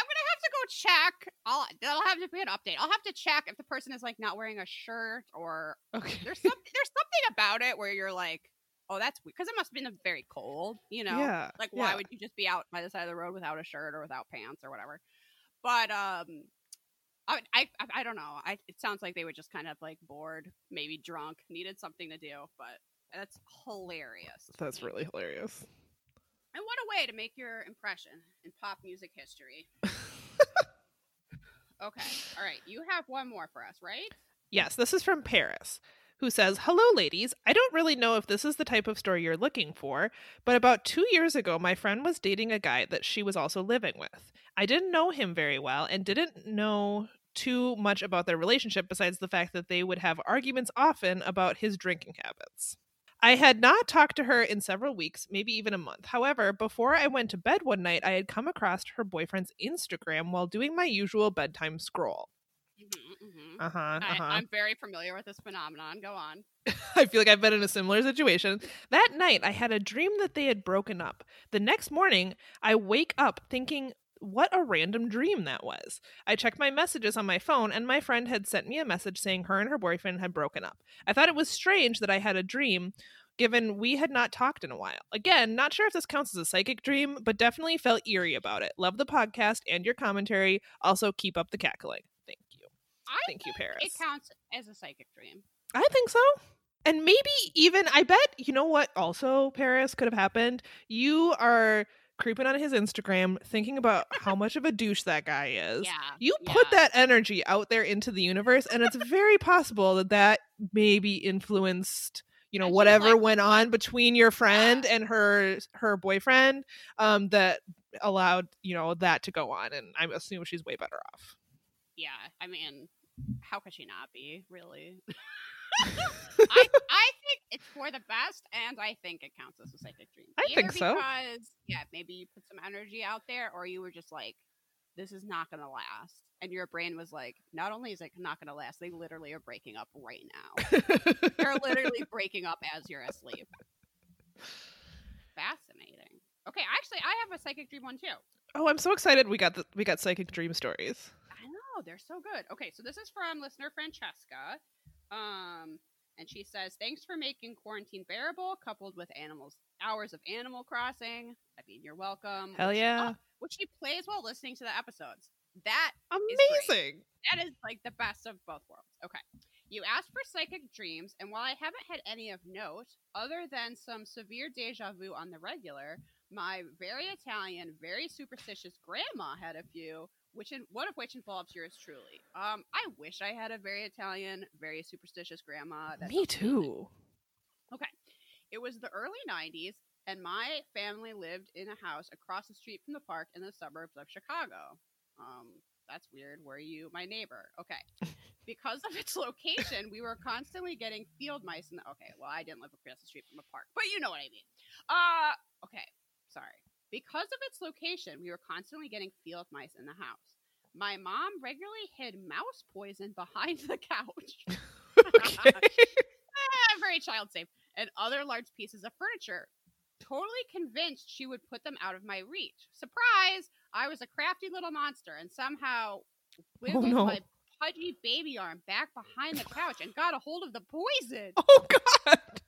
[SPEAKER 1] check. I'll that'll have to be an update. I'll have to check if the person is like not wearing a shirt or
[SPEAKER 5] okay.
[SPEAKER 1] there's some there's something about it where you're like, oh, that's weird because it must have been very cold, you know.
[SPEAKER 5] Yeah.
[SPEAKER 1] Like, why
[SPEAKER 5] yeah.
[SPEAKER 1] would you just be out by the side of the road without a shirt or without pants or whatever? But um, I I I, don't know. I it sounds like they were just kind of like bored, maybe drunk, needed something to do. But that's hilarious.
[SPEAKER 5] That's really hilarious.
[SPEAKER 1] And what a way to make your impression in pop music history. okay, all right. You have one more for us, right?
[SPEAKER 5] Yes, this is from Paris, who says, Hello, ladies. I don't really know if this is the type of story you're looking for, but about two years ago, my friend was dating a guy that she was also living with. I didn't know him very well and didn't know too much about their relationship besides the fact that they would have arguments often about his drinking habits. I had not talked to her in several weeks, maybe even a month. However, before I went to bed one night, I had come across her boyfriend's Instagram while doing my usual bedtime scroll.
[SPEAKER 1] Mhm, mhm.
[SPEAKER 5] Uh huh. Uh-huh.
[SPEAKER 1] I'm very familiar with this phenomenon. Go on.
[SPEAKER 5] I feel like I've been in a similar situation. That night, I had a dream that they had broken up. The next morning, I wake up thinking, what a random dream that was. I checked my messages on my phone, and my friend had sent me a message saying her and her boyfriend had broken up. I thought it was strange that I had a dream. Given we had not talked in a while. Again, not sure if this counts as a psychic dream, but definitely felt eerie about it. Love the podcast and your commentary. Also, keep up the cackling. Thank you.
[SPEAKER 1] I
[SPEAKER 5] Thank you, Paris.
[SPEAKER 1] It counts as a psychic dream.
[SPEAKER 5] I think so. And maybe even, I bet, you know what also, Paris, could have happened? You are creeping on his Instagram, thinking about how much of a douche that guy is.
[SPEAKER 1] Yeah.
[SPEAKER 5] You put
[SPEAKER 1] yeah.
[SPEAKER 5] that energy out there into the universe, and it's very possible that that maybe influenced, you know, whatever
[SPEAKER 1] like,
[SPEAKER 5] went on between your friend
[SPEAKER 1] Yeah.
[SPEAKER 5] and her her boyfriend, um, that allowed you know that to go on. And I assume she's way better off.
[SPEAKER 1] Yeah. I mean, how could she not be, really? I, I think it's for the best, and I think it counts as a psychic dream.
[SPEAKER 5] I
[SPEAKER 1] Either
[SPEAKER 5] think so.
[SPEAKER 1] Because, yeah, maybe you put some energy out there, or you were just like, this is not going to last. And your brain was like, not only is it not going to last, they literally are breaking up right now. They're literally breaking up as you're asleep. Fascinating. Okay, actually, I have a psychic dream one too.
[SPEAKER 5] oh, I'm so excited! We got the we got psychic dream stories.
[SPEAKER 1] I know they're so good. Okay, so this is from listener Francesca, um, and she says, "Thanks for making quarantine bearable, coupled with animals hours of Animal Crossing. I mean, you're welcome.
[SPEAKER 5] Hell
[SPEAKER 1] Which-
[SPEAKER 5] yeah.
[SPEAKER 1] oh, which she plays while listening to the episodes. That.
[SPEAKER 5] Amazing.
[SPEAKER 1] that is like the best of both worlds. Okay. You asked for psychic dreams, and while I haven't had any of note, other than some severe deja vu on the regular, my very Italian, very superstitious grandma had a few, which in, one of which involves yours truly. Um, I wish I had a very Italian, very superstitious grandma. That
[SPEAKER 5] Me
[SPEAKER 1] too. amazing.
[SPEAKER 5] too.
[SPEAKER 1] It was the early 90s, and my family lived in a house across the street from the park in the suburbs of Chicago. Um, that's weird. Were you my neighbor? Okay. Because of its location, we were constantly getting field mice in the. Okay, well, I didn't live across the street from a park, but you know what I mean. Uh, okay, sorry. Because of its location, we were constantly getting field mice in the house. My mom regularly hid mouse poison behind the couch.
[SPEAKER 5] okay.
[SPEAKER 1] Ah, very child safe, and other large pieces of furniture. Totally convinced she would put them out of my reach. Surprise! I was a crafty little monster and somehow wiggled
[SPEAKER 5] no.
[SPEAKER 1] my pudgy baby arm back behind the couch and got a hold of the poison.
[SPEAKER 5] Oh God.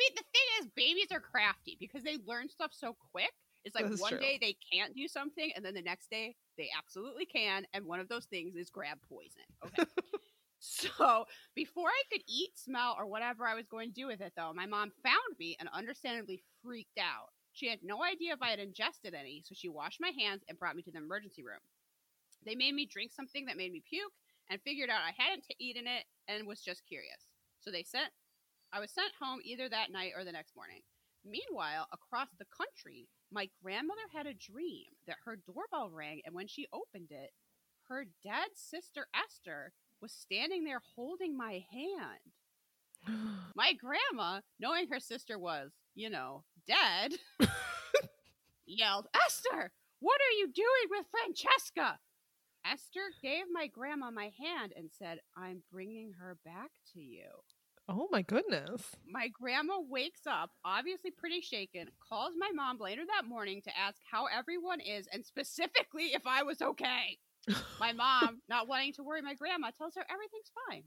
[SPEAKER 1] Mean, the thing is, babies are crafty because they learn stuff so quick. It's like one
[SPEAKER 5] true.
[SPEAKER 1] day they can't do something, and then the next day they absolutely can. And one of those things is grab poison. Okay. so before I could eat, smell, or whatever I was going to do with it, though, my mom found me and understandably freaked out. She had no idea if I had ingested any, so she washed my hands and brought me to the emergency room. They made me drink something that made me puke and figured out I hadn't eaten it and was just curious. So they sent I was sent home either that night or the next morning. Meanwhile, across the country, my grandmother had a dream that her doorbell rang, and when she opened it, her dead sister Esther was standing there holding my hand. My grandma, knowing her sister was, you know, dead, yelled, Esther, what are you doing with Francesca? Esther gave my grandma my hand and said, I'm bringing her back to you.
[SPEAKER 5] Oh my goodness.
[SPEAKER 1] My grandma wakes up, obviously pretty shaken, calls my mom later that morning to ask how everyone is and specifically if I was okay. My mom, not wanting to worry my grandma, tells her everything's fine.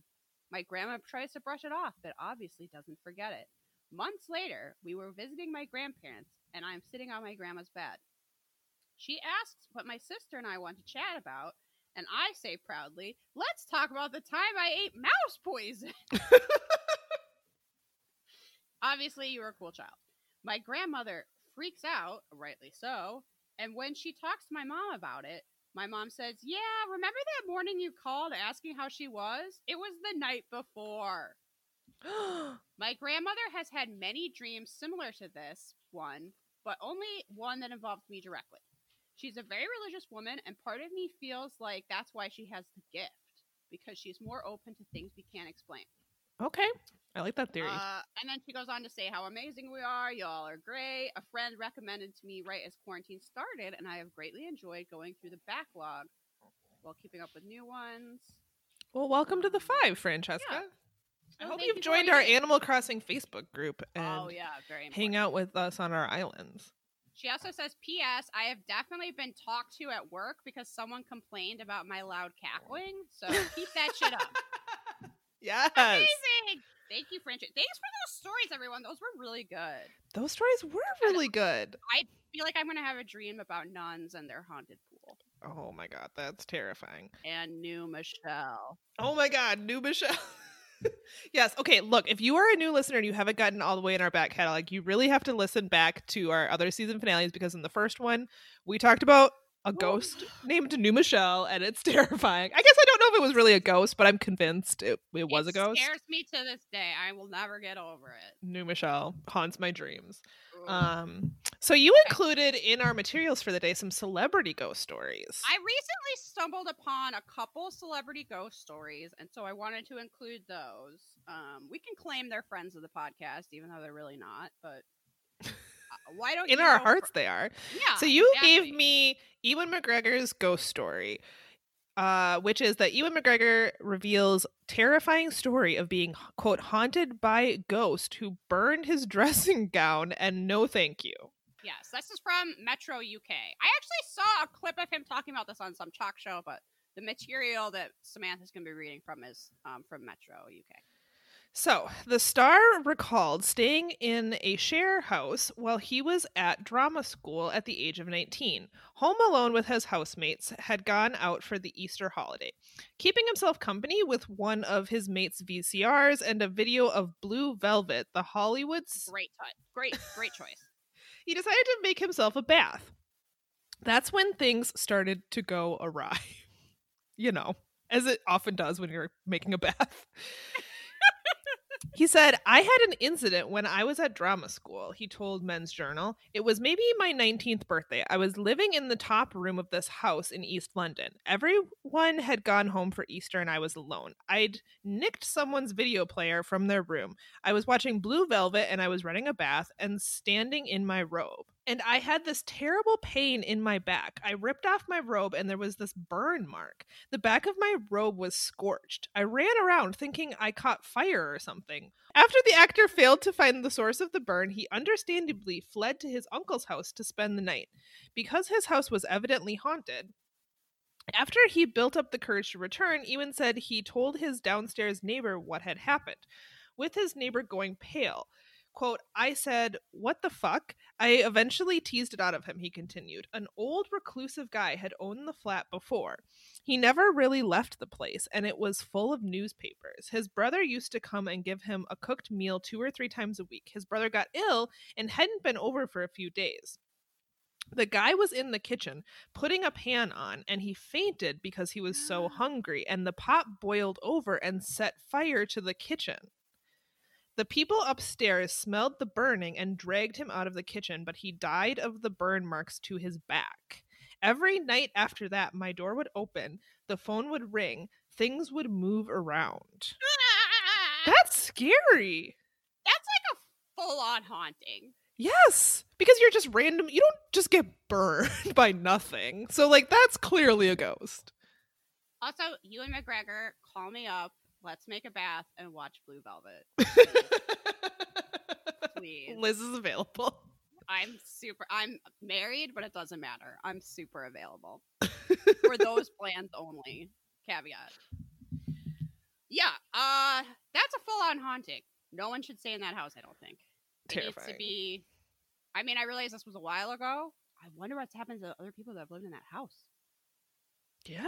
[SPEAKER 1] My grandma tries to brush it off, but obviously doesn't forget it. Months later, we were visiting my grandparents, and I'm sitting on my grandma's bed. She asks what my sister and I want to chat about, and I say proudly, Let's talk about the time I ate mouse poison. Obviously, you were a cool child. My grandmother freaks out, rightly so, and when she talks to my mom about it, my mom says, Yeah, remember that morning you called asking how she was? It was the night before. My grandmother has had many dreams similar to this one, but only one that involved me directly. She's a very religious woman, and part of me feels like that's why she has the gift because she's more open to things we can't explain.
[SPEAKER 5] okay. I like that theory.
[SPEAKER 1] Uh, and then she goes on to say how amazing we are. Y'all are great. A friend recommended to me right as quarantine started, and I have greatly enjoyed going through the backlog while keeping up with new ones.
[SPEAKER 5] well, welcome to the five, Francesca.
[SPEAKER 1] Yeah.
[SPEAKER 5] I hope you've
[SPEAKER 1] you
[SPEAKER 5] joined our
[SPEAKER 1] do.
[SPEAKER 5] Animal Crossing Facebook group and
[SPEAKER 1] oh yeah, very important.
[SPEAKER 5] hang out with us on our islands.
[SPEAKER 1] She also says, P.S. I have definitely been talked to at work because someone complained about my loud cackling. So keep that shit up.
[SPEAKER 5] Yes.
[SPEAKER 1] Amazing. Thank you, French. Thanks for those stories, everyone. Those were really good.
[SPEAKER 5] Those stories were really good.
[SPEAKER 1] I feel like I'm gonna have a dream about nuns and their haunted pool
[SPEAKER 5] Oh my god, that's terrifying.
[SPEAKER 1] and new Michelle.
[SPEAKER 5] Oh my god, new Michelle. yes. Okay. Look, if you are a new listener and you haven't gotten all the way in our back catalog, you really have to listen back to our other season finales because in the first one, we talked about a ghost named New Michelle, and it's terrifying. I guess I don't know if it was really a ghost, but I'm convinced it, it was a ghost.
[SPEAKER 1] Scares me to this day. I will never get over it.
[SPEAKER 5] New Michelle haunts my dreams. Um, so you included in our materials for the day some celebrity ghost stories.
[SPEAKER 1] I recently stumbled upon a couple celebrity ghost stories, and so I wanted to include those. Um, we can claim they're friends of the podcast, even though they're really not. But why don't
[SPEAKER 5] in our hearts, they are.
[SPEAKER 1] Yeah.
[SPEAKER 5] so you
[SPEAKER 1] exactly.
[SPEAKER 5] gave me Ewan McGregor's ghost story, uh, which is that Ewan McGregor reveals terrifying story of being quote haunted by a ghost who burned his dressing gown and no thank you.
[SPEAKER 1] Yes, this is from Metro UK. I actually saw a clip of him talking about this on some talk show, but the material that Samantha's going to be reading from is um, from Metro UK.
[SPEAKER 5] So, the star recalled staying in a share house while he was at drama school at the age of 19. Home alone with his housemates, had gone out for the Easter holiday, keeping himself company with one of his mates' VCRs and a video of Blue Velvet, the Hollywood's.
[SPEAKER 1] Great, t- great, great choice.
[SPEAKER 5] He decided to make himself a bath. That's when things started to go awry. you know, as it often does when you're making a bath. He said, I had an incident when I was at drama school, he told Men's Journal. It was maybe my 19th birthday. I was living in the top room of this house in East London. Everyone had gone home for Easter and I was alone. I'd nicked someone's video player from their room. I was watching Blue Velvet and I was running a bath and standing in my robe. And I had this terrible pain in my back. I ripped off my robe and there was this burn mark. The back of my robe was scorched. I ran around thinking I caught fire or something. After the actor failed to find the source of the burn, he understandably fled to his uncle's house to spend the night. Because his house was evidently haunted, after he built up the courage to return, Ewan said he told his downstairs neighbor what had happened, with his neighbor going pale. Quote, I said, What the fuck? I eventually teased it out of him, he continued. An old reclusive guy had owned the flat before. He never really left the place, and it was full of newspapers. His brother used to come and give him a cooked meal two or three times a week. His brother got ill and hadn't been over for a few days. The guy was in the kitchen putting a pan on, and he fainted because he was so hungry, and the pot boiled over and set fire to the kitchen. The people upstairs smelled the burning and dragged him out of the kitchen, but he died of the burn marks to his back. Every night after that, my door would open, the phone would ring, things would move around. That's scary.
[SPEAKER 1] That's like a full on haunting.
[SPEAKER 5] Yes, because you're just random. You don't just get burned by nothing. So, like, that's clearly a ghost.
[SPEAKER 1] Also, Ewan McGregor, call me up. Let's make a bath and watch Blue Velvet. Please.
[SPEAKER 5] Liz is available.
[SPEAKER 1] I'm super. I'm married, but it doesn't matter. I'm super available for those plans only. Caveat. Yeah, uh, that's a full-on haunting. No one should stay in that house. I don't think. It needs
[SPEAKER 5] Terrifying.
[SPEAKER 1] to be. I mean, I realize this was a while ago. I wonder what's happened to other people that have lived in that house.
[SPEAKER 5] Yeah.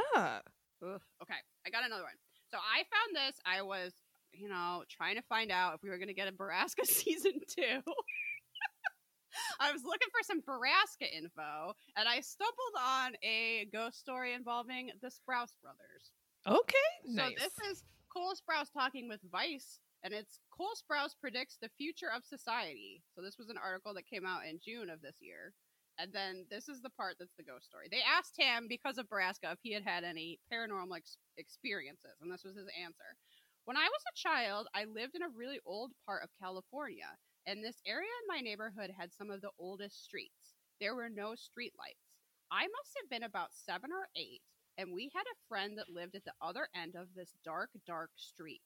[SPEAKER 1] Ugh. Okay, I got another one. So I found this. I was, you know, trying to find out if we were going to get a Baraska season two. I was looking for some Baraska info, and I stumbled on a ghost story involving the Sprouse brothers.
[SPEAKER 5] Okay.
[SPEAKER 1] So
[SPEAKER 5] nice.
[SPEAKER 1] this is Cole Sprouse talking with Vice and it's Cole Sprouse predicts the future of society. So this was an article that came out in June of this year. And then this is the part that's the ghost story. They asked him because of Braska if he had had any paranormal ex- experiences, and this was his answer. When I was a child, I lived in a really old part of California, and this area in my neighborhood had some of the oldest streets. There were no streetlights. I must have been about seven or eight, and we had a friend that lived at the other end of this dark, dark street.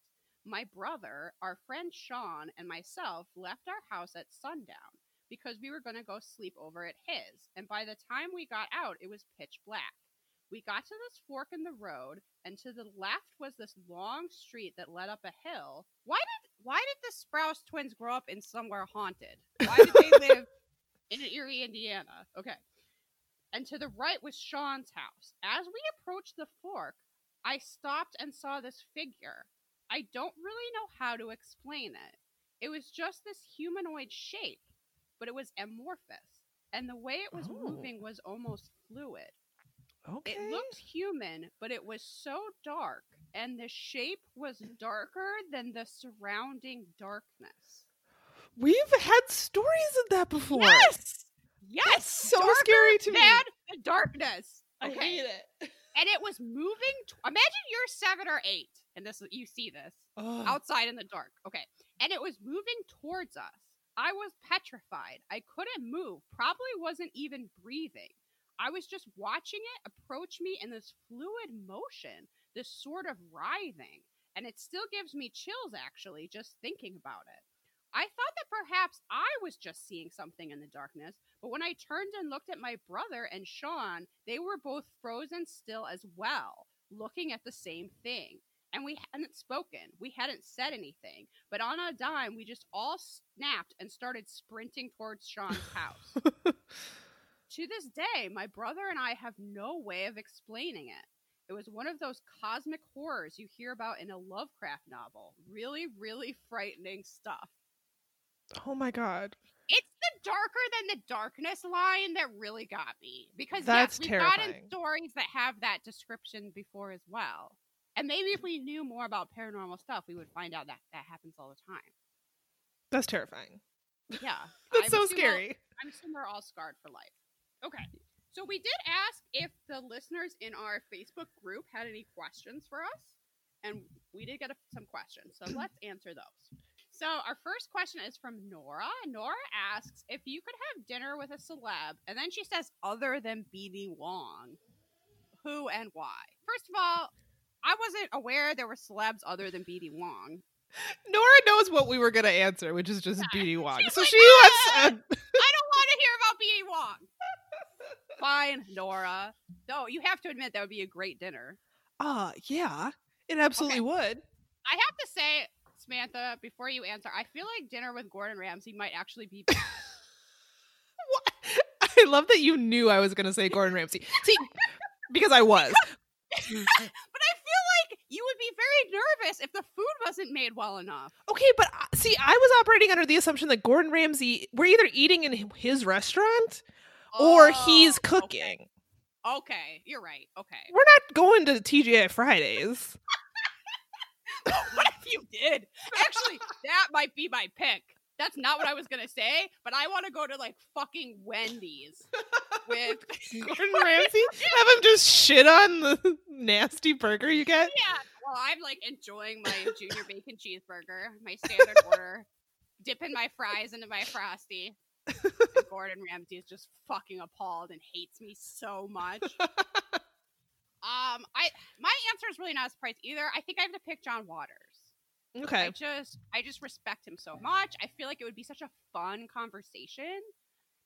[SPEAKER 1] My brother, our friend Sean, and myself left our house at sundown because we were going to go sleep over at his. And by the time we got out, it was pitch black. We got to this fork in the road, and to the left was this long street that led up a hill. Why did why did the Sprouse twins grow up in somewhere haunted? Why did they live in Eerie, Indiana? Okay. And to the right was Sean's house. As we approached the fork, I stopped and saw this figure. I don't really know how to explain it. It was just this humanoid shape, but it was amorphous. And the way it was
[SPEAKER 5] Oh.
[SPEAKER 1] moving was almost fluid.
[SPEAKER 5] Okay.
[SPEAKER 1] It looked human, but it was so dark, and the shape was darker than the surrounding darkness.
[SPEAKER 5] We've had stories of that before.
[SPEAKER 1] Yes! Yes!
[SPEAKER 5] so
[SPEAKER 1] darker
[SPEAKER 5] scary to me.
[SPEAKER 1] the darkness.
[SPEAKER 5] I
[SPEAKER 1] Okay.
[SPEAKER 5] hate it.
[SPEAKER 1] And it was moving. T- Imagine you're seven or eight, and this you see this
[SPEAKER 5] Ugh.
[SPEAKER 1] outside in the dark. Okay. And it was moving towards us. I was petrified. I couldn't move, probably wasn't even breathing. I was just watching it approach me in this fluid motion, this sort of writhing. And it still gives me chills, actually, just thinking about it. I thought that perhaps I was just seeing something in the darkness, but when I turned and looked at my brother and Sean, they were both frozen still as well, looking at the same thing and we hadn't spoken. We hadn't said anything. But on a dime, we just all snapped and started sprinting towards Sean's house. to this day, my brother and I have no way of explaining it. It was one of those cosmic horrors you hear about in a Lovecraft novel. Really, really frightening stuff.
[SPEAKER 5] oh my god.
[SPEAKER 1] It's the darker than the darkness line that really got me. Because
[SPEAKER 5] That's
[SPEAKER 1] yes, we've gotten stories that have that description before as well. And maybe if we knew more about paranormal stuff, we would find out that that happens all the time.
[SPEAKER 5] That's terrifying.
[SPEAKER 1] Yeah.
[SPEAKER 5] That's
[SPEAKER 1] I'm
[SPEAKER 5] so scary.
[SPEAKER 1] I'm assuming they're all scarred for life. Okay. So we did ask if the listeners in our Facebook group had any questions for us, and we did get a, some questions. So let's answer those. So our first question is from Nora. Nora asks if you could have dinner with a celeb, and then she says, other than BD Wong, who and why? First of all, I wasn't aware there were celebs other than BD Wong.
[SPEAKER 5] Nora knows what we were going to answer, which is just
[SPEAKER 1] Yeah.
[SPEAKER 5] BD Wong.
[SPEAKER 1] She's
[SPEAKER 5] So
[SPEAKER 1] like,
[SPEAKER 5] she wants.
[SPEAKER 1] "Ah!"
[SPEAKER 5] Uh,
[SPEAKER 1] I don't want to hear about BD Wong. Fine, Nora. No, you have to admit that would be a great dinner.
[SPEAKER 5] uh, yeah, it absolutely would.
[SPEAKER 1] I have to say, Samantha, before you answer, I feel like dinner with Gordon Ramsay might actually be.
[SPEAKER 5] What? I love that you knew I was going to say Gordon Ramsay. See, because I was.
[SPEAKER 1] but I feel like you would be very nervous if the food wasn't made well enough.
[SPEAKER 5] Okay, but uh, see, I was operating under the assumption that Gordon Ramsay, we're either eating in his restaurant or he's
[SPEAKER 1] Oh,
[SPEAKER 5] cooking.
[SPEAKER 1] Okay. Okay, you're right. Okay.
[SPEAKER 5] We're not going to TGI Fridays.
[SPEAKER 1] what if you did? Actually, that might be my pick. That's not what I was gonna say, but I want to go to like fucking Wendy's with
[SPEAKER 5] Gordon Ramsay? Have him just shit on the nasty burger you get?
[SPEAKER 1] Yeah. Well, I'm like enjoying my junior bacon cheeseburger, my standard order, dipping my fries into my frosty. And Gordon Ramsay is just fucking appalled and hates me so much. Um, I my answer is really not a surprise either. I think I have to pick John Waters. I just I just respect him so much. I feel like it would be such a fun conversation.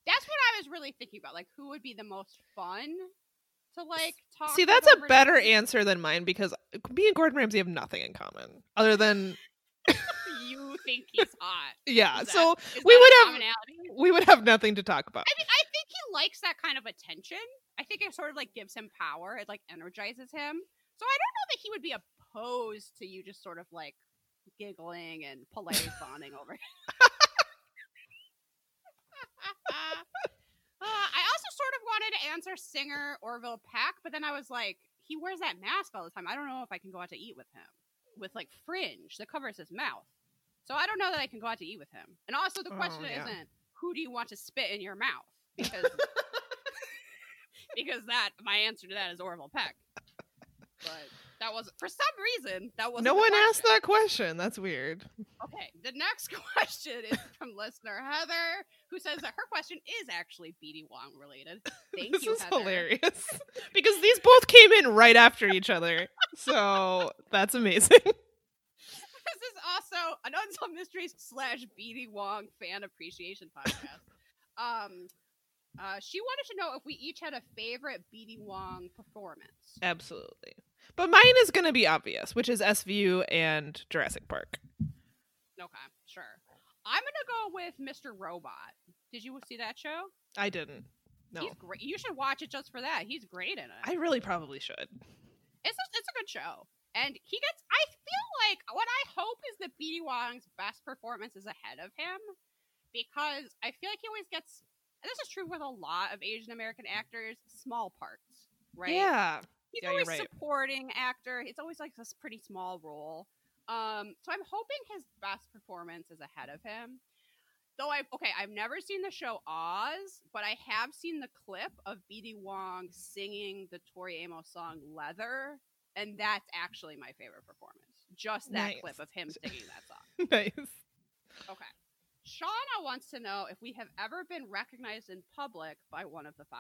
[SPEAKER 1] That's what I was really thinking about. Like who would be the most fun to like talk
[SPEAKER 5] See, that's a better
[SPEAKER 1] dinner?
[SPEAKER 5] answer than mine because uh, me and Gordon Ramsay have nothing in common other than
[SPEAKER 1] you think he's hot.
[SPEAKER 5] yeah.
[SPEAKER 1] That-
[SPEAKER 5] so we would have- we would have nothing to talk about.
[SPEAKER 1] I mean, I think he likes that kind of attention. I think it sort of like gives him power. It like energizes him. So I don't know that he would be opposed to you just sort of like giggling and politely fawning over. Uh, I also sort of wanted to answer singer Orville Peck, but then I was like, he wears that mask all the time. I don't know if I can go out to eat with him with like fringe that covers his mouth. So I don't know that I can go out to eat with him. And also, the
[SPEAKER 5] Oh,
[SPEAKER 1] question
[SPEAKER 5] yeah.
[SPEAKER 1] isn't who do you want to spit in your mouth because because that my answer to that is Orville Peck. But that was for some reason that was
[SPEAKER 5] no one asked that question. That's weird.
[SPEAKER 1] Okay, the next question is from listener Heather, who says that her question is actually BD Wong related. Thank
[SPEAKER 5] this
[SPEAKER 1] you,
[SPEAKER 5] is
[SPEAKER 1] Heather.
[SPEAKER 5] hilarious because these both came in right after each other. So that's amazing.
[SPEAKER 1] This is also an Unsolved Mysteries slash BD Wong fan appreciation podcast. um, uh, she wanted to know if we each had a favorite BD Wong performance.
[SPEAKER 5] Absolutely. But mine is going to be obvious, which is SVU and Jurassic Park.
[SPEAKER 1] Okay, sure. I'm gonna go with Mr. Robot. Did you see that show?
[SPEAKER 5] I didn't. No.
[SPEAKER 1] He's great. You should watch it just for that. He's great in it.
[SPEAKER 5] I really probably should.
[SPEAKER 1] it's a, it's a good show. And he gets I feel like what I hope is that BD Wong's best performance is ahead of him because I feel like he always gets and this is true with a lot of Asian American actors, small parts, right?
[SPEAKER 5] Yeah.
[SPEAKER 1] He's
[SPEAKER 5] Yeah,
[SPEAKER 1] always
[SPEAKER 5] right.
[SPEAKER 1] supporting actor. It's always like this pretty small role. Um, so I'm hoping his best performance is ahead of him. Though I've okay, I've never seen the show Oz, but I have seen the clip of BD Wong singing the Tori Amos song Leather, and that's actually my favorite performance. Just that
[SPEAKER 5] Nice.
[SPEAKER 1] clip of him singing that song.
[SPEAKER 5] nice.
[SPEAKER 1] Okay. Shauna wants to know if we have ever been recognized in public by one of the five.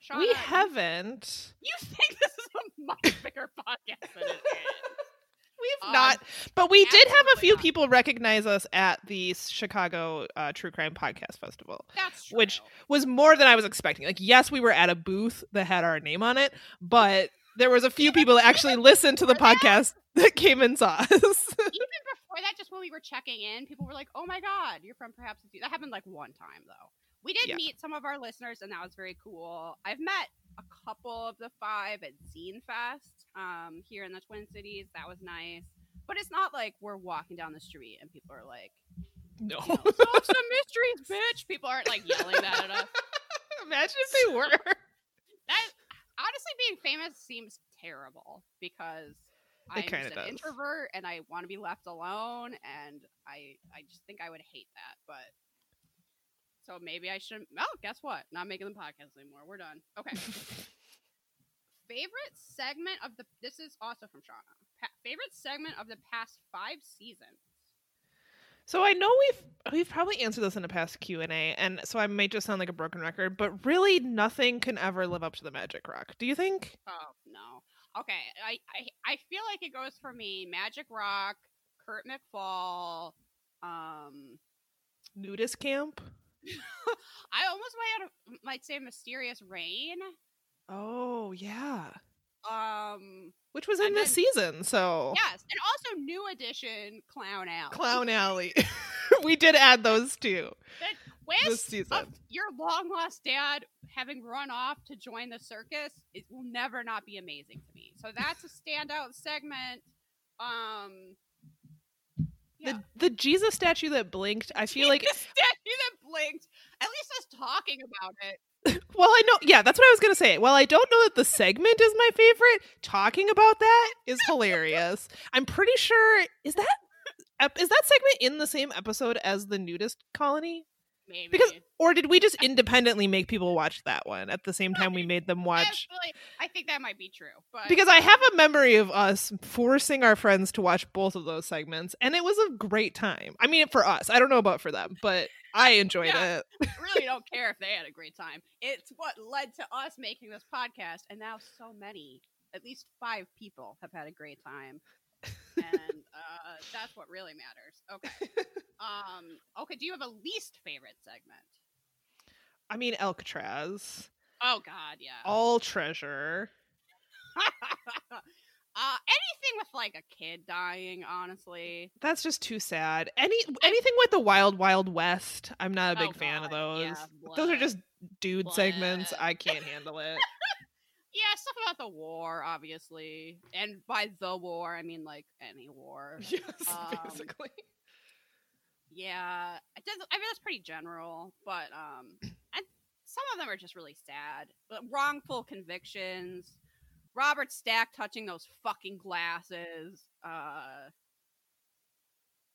[SPEAKER 1] Shauna,
[SPEAKER 5] we haven't.
[SPEAKER 1] You think this much bigger podcast than it is?
[SPEAKER 5] We've
[SPEAKER 1] Um,
[SPEAKER 5] not, but we did have a few
[SPEAKER 1] not.
[SPEAKER 5] people recognize us at the Chicago uh, True Crime Podcast Festival.
[SPEAKER 1] That's true.
[SPEAKER 5] Which- Was more than I was expecting. Like, yes, we were at a booth that had our name on it, but there was a few people that actually listened to the
[SPEAKER 1] before that-
[SPEAKER 5] podcast that came and saw us.
[SPEAKER 1] even before that, just when we were checking in, people were like, "Oh my god, you're from perhaps." a Few-" That happened like one time though. We did
[SPEAKER 5] Yeah.
[SPEAKER 1] meet some of our listeners, and that was very cool. I've met a couple of the five at Zine Fest um, here in the Twin Cities. That was nice, but it's not like we're walking down the street and people are like,
[SPEAKER 5] no.
[SPEAKER 1] you know, "Solve some mysteries, bitch." People aren't like yelling that at us.
[SPEAKER 5] Imagine if they were.
[SPEAKER 1] That honestly, being famous seems terrible because
[SPEAKER 5] It
[SPEAKER 1] I'm an
[SPEAKER 5] does.
[SPEAKER 1] introvert and I want to be left alone, and I I just think I would hate that. But so maybe I shouldn't. Oh, guess what? Not making the podcast anymore. We're done. Okay. favorite segment of the. This is also from Shauna. Pa- favorite segment of the past five seasons.
[SPEAKER 5] So I know we've we've probably answered this in a past Q and A, and so I may just sound like a broken record, but really nothing can ever live up to the Magic Rock. Do you think?
[SPEAKER 1] Oh no. Okay, I, I I feel like it goes for me. Magic Rock, Kurt McFall. Um,
[SPEAKER 5] Nudist camp?
[SPEAKER 1] I almost might have, might say Mysterious Rain.
[SPEAKER 5] Oh yeah,
[SPEAKER 1] Um,
[SPEAKER 5] which was in this season. So
[SPEAKER 1] yes, and also New Edition Clown Alley.
[SPEAKER 5] Clown Alley, we did add those two this season.
[SPEAKER 1] of your long lost dad having run off to join the circus, it will never not be amazing to me. So that's a standout segment. Um, yeah.
[SPEAKER 5] The the Jesus statue that blinked. I feel like
[SPEAKER 1] blinked. At least us talking about it.
[SPEAKER 5] Well, I know. Yeah, that's what I was gonna say. Well, I don't know that the segment is my favorite, talking about that is hilarious. I'm pretty sure is that is that segment in the same episode as the nudist colony?
[SPEAKER 1] Maybe
[SPEAKER 5] Because or did we just independently make people watch that one at the same time we made them watch?
[SPEAKER 1] I think that might be true. But
[SPEAKER 5] Because I have a memory of us forcing our friends to watch both of those segments, and it was a great time. I mean, for us, I don't know about for them, but I enjoyed
[SPEAKER 1] Yeah.
[SPEAKER 5] it.
[SPEAKER 1] really don't care if they had a great time. It's what led to us making this podcast, and now so many, at least five people, have had a great time, and uh, that's what really matters. Okay. Um. Okay. Do you have a least favorite segment?
[SPEAKER 5] I mean, Alcatraz,
[SPEAKER 1] Oh God, yeah.
[SPEAKER 5] all treasure.
[SPEAKER 1] uh, anything with like a kid dying, honestly.
[SPEAKER 5] That's just too sad. Any anything with the Wild Wild West, I'm not a big
[SPEAKER 1] Oh,
[SPEAKER 5] fan of those.
[SPEAKER 1] yeah,
[SPEAKER 5] those are just dude segments. I can't handle it.
[SPEAKER 1] Yeah, stuff about the war, obviously, and by the war, I mean like any war.
[SPEAKER 5] yes,
[SPEAKER 1] Um,
[SPEAKER 5] basically.
[SPEAKER 1] Yeah, it does. I mean, that's pretty general, but um, and some of them are just really sad. But wrongful convictions, Robert Stack touching those fucking glasses. Uh,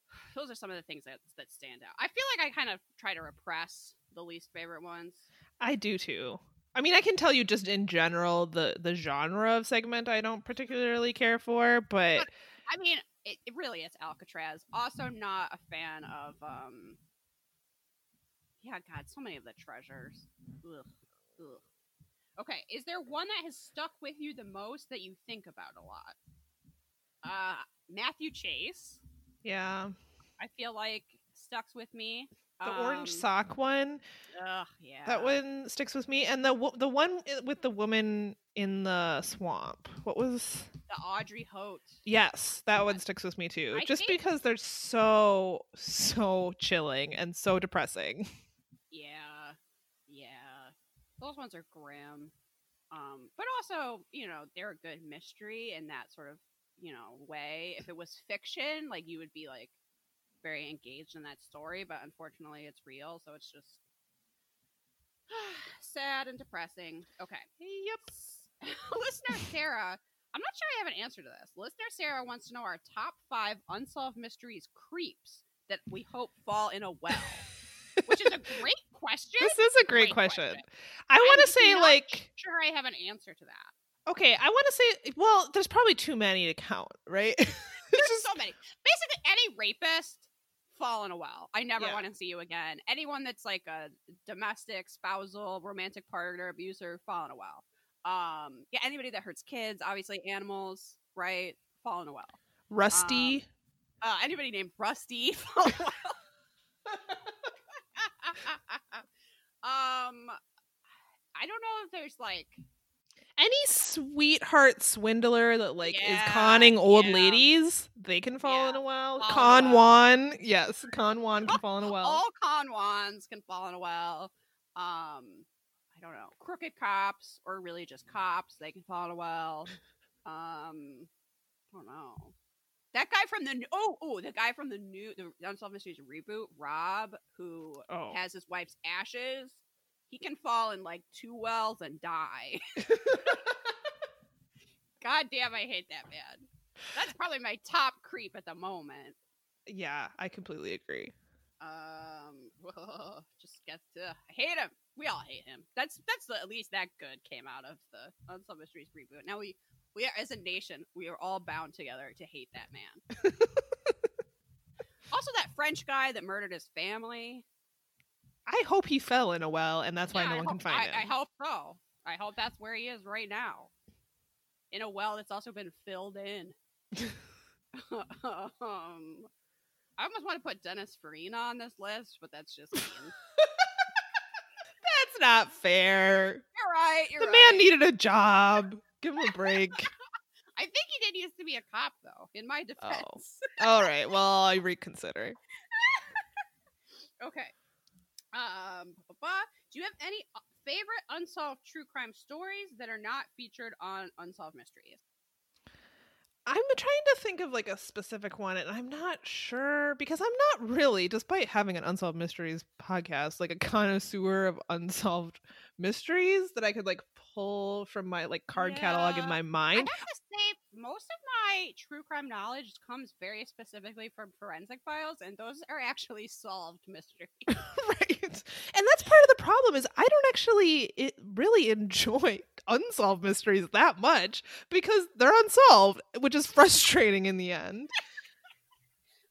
[SPEAKER 1] those are some of the things that that stand out. I feel like I kind of try to repress the least favorite ones.
[SPEAKER 5] I do too. I mean, I can tell you just in general the the genre of segment I don't particularly care for, but
[SPEAKER 1] I mean, it, it really is Alcatraz. Also, not a fan of um. Yeah, God, so many of the treasures. Ugh, ugh. Okay, is there one that has stuck with you the most that you think about a lot? Uh, Matthew Chase.
[SPEAKER 5] yeah,
[SPEAKER 1] I feel like stucks with me.
[SPEAKER 5] The orange
[SPEAKER 1] Um,
[SPEAKER 5] sock one
[SPEAKER 1] Ugh, yeah.
[SPEAKER 5] that one sticks with me, and the the one with the woman in the swamp. What was?
[SPEAKER 1] The Audrey Hote.
[SPEAKER 5] Yes, that one sticks with me too.
[SPEAKER 1] I
[SPEAKER 5] just
[SPEAKER 1] think-
[SPEAKER 5] because they're so so chilling and so depressing.
[SPEAKER 1] Yeah, yeah. Those ones are grim. Um, but also, you know, they're a good mystery in that sort of, you know, way. If it was fiction, like you would be like very engaged in that story, but unfortunately it's real, so it's just sad and depressing. Okay.
[SPEAKER 5] Yep.
[SPEAKER 1] Listener Sarah, I'm not sure I have an answer to this. Listener Sarah wants to know our top five unsolved mysteries creeps that we hope fall in a well, which is a great question.
[SPEAKER 5] This is a great,
[SPEAKER 1] Great
[SPEAKER 5] question.
[SPEAKER 1] question.
[SPEAKER 5] I want to say
[SPEAKER 1] not
[SPEAKER 5] like
[SPEAKER 1] sure I have an answer to that.
[SPEAKER 5] okay, I want to say well, there's probably too many to count, right?
[SPEAKER 1] There's so many. Basically, any rapist fall in a well. I never
[SPEAKER 5] Yeah.
[SPEAKER 1] want to see you again. Anyone that's like a domestic, spousal, romantic partner, abuser, fall in a well. Um, yeah, anybody that hurts kids, obviously animals, right? Fall in a well.
[SPEAKER 5] Rusty.
[SPEAKER 1] Uh, anybody named Rusty fall in a well. um, I don't know if there's like
[SPEAKER 5] any sweetheart swindler that like is conning old
[SPEAKER 1] yeah.
[SPEAKER 5] ladies, they can fall in a well.
[SPEAKER 1] fall in a
[SPEAKER 5] Con
[SPEAKER 1] well.
[SPEAKER 5] Juan, yes, Con Juan can fall in a well.
[SPEAKER 1] all con wands can fall in a well. Um, I don't know, crooked cops or really just cops, they can fall in a well. Um, I don't know. That guy from the oh oh the guy from the new the Unsolved Mysteries reboot, Rob, who
[SPEAKER 5] Oh.
[SPEAKER 1] has his wife's ashes, he can fall in like two wells and die. God damn, I hate that man. That's probably my top creep at the moment.
[SPEAKER 5] yeah, I completely agree.
[SPEAKER 1] Um, well, just get to I hate him. We all hate him. That's that's the, at least that good came out of the Unsolved Mysteries reboot. Now we we are as a nation we are all bound together to hate that man. also, that French guy that murdered his family.
[SPEAKER 5] I hope he fell in a well, and that's why
[SPEAKER 1] Yeah,
[SPEAKER 5] no
[SPEAKER 1] I
[SPEAKER 5] one
[SPEAKER 1] hope,
[SPEAKER 5] can find
[SPEAKER 1] I,
[SPEAKER 5] him.
[SPEAKER 1] I hope so. I hope that's where he is right now, in a well that's also been filled in. um, I almost want to put Dennis Farina on this list, but that's just mean.
[SPEAKER 5] That's not fair.
[SPEAKER 1] You're right. You're
[SPEAKER 5] the
[SPEAKER 1] right.
[SPEAKER 5] man needed a job. Give him a break.
[SPEAKER 1] I think he did used to be a cop, though. In my defense. Oh.
[SPEAKER 5] All right. Well, I reconsider.
[SPEAKER 1] okay. Um, do you have any uh, favorite unsolved true crime stories that are not featured on Unsolved Mysteries?
[SPEAKER 5] I'm trying to think of like a specific one, and I'm not sure because I'm not really, despite having an unsolved mysteries podcast, like a connoisseur of unsolved mysteries that I could like pull from my like card catalog in
[SPEAKER 1] Yeah.
[SPEAKER 5] my
[SPEAKER 1] I
[SPEAKER 5] mind.
[SPEAKER 1] have to say, most of my true crime knowledge comes very specifically from forensic files, and those are actually solved mysteries.
[SPEAKER 5] right and that's part of the problem is i don't actually it, really enjoy unsolved mysteries that much because they're unsolved which is frustrating in the end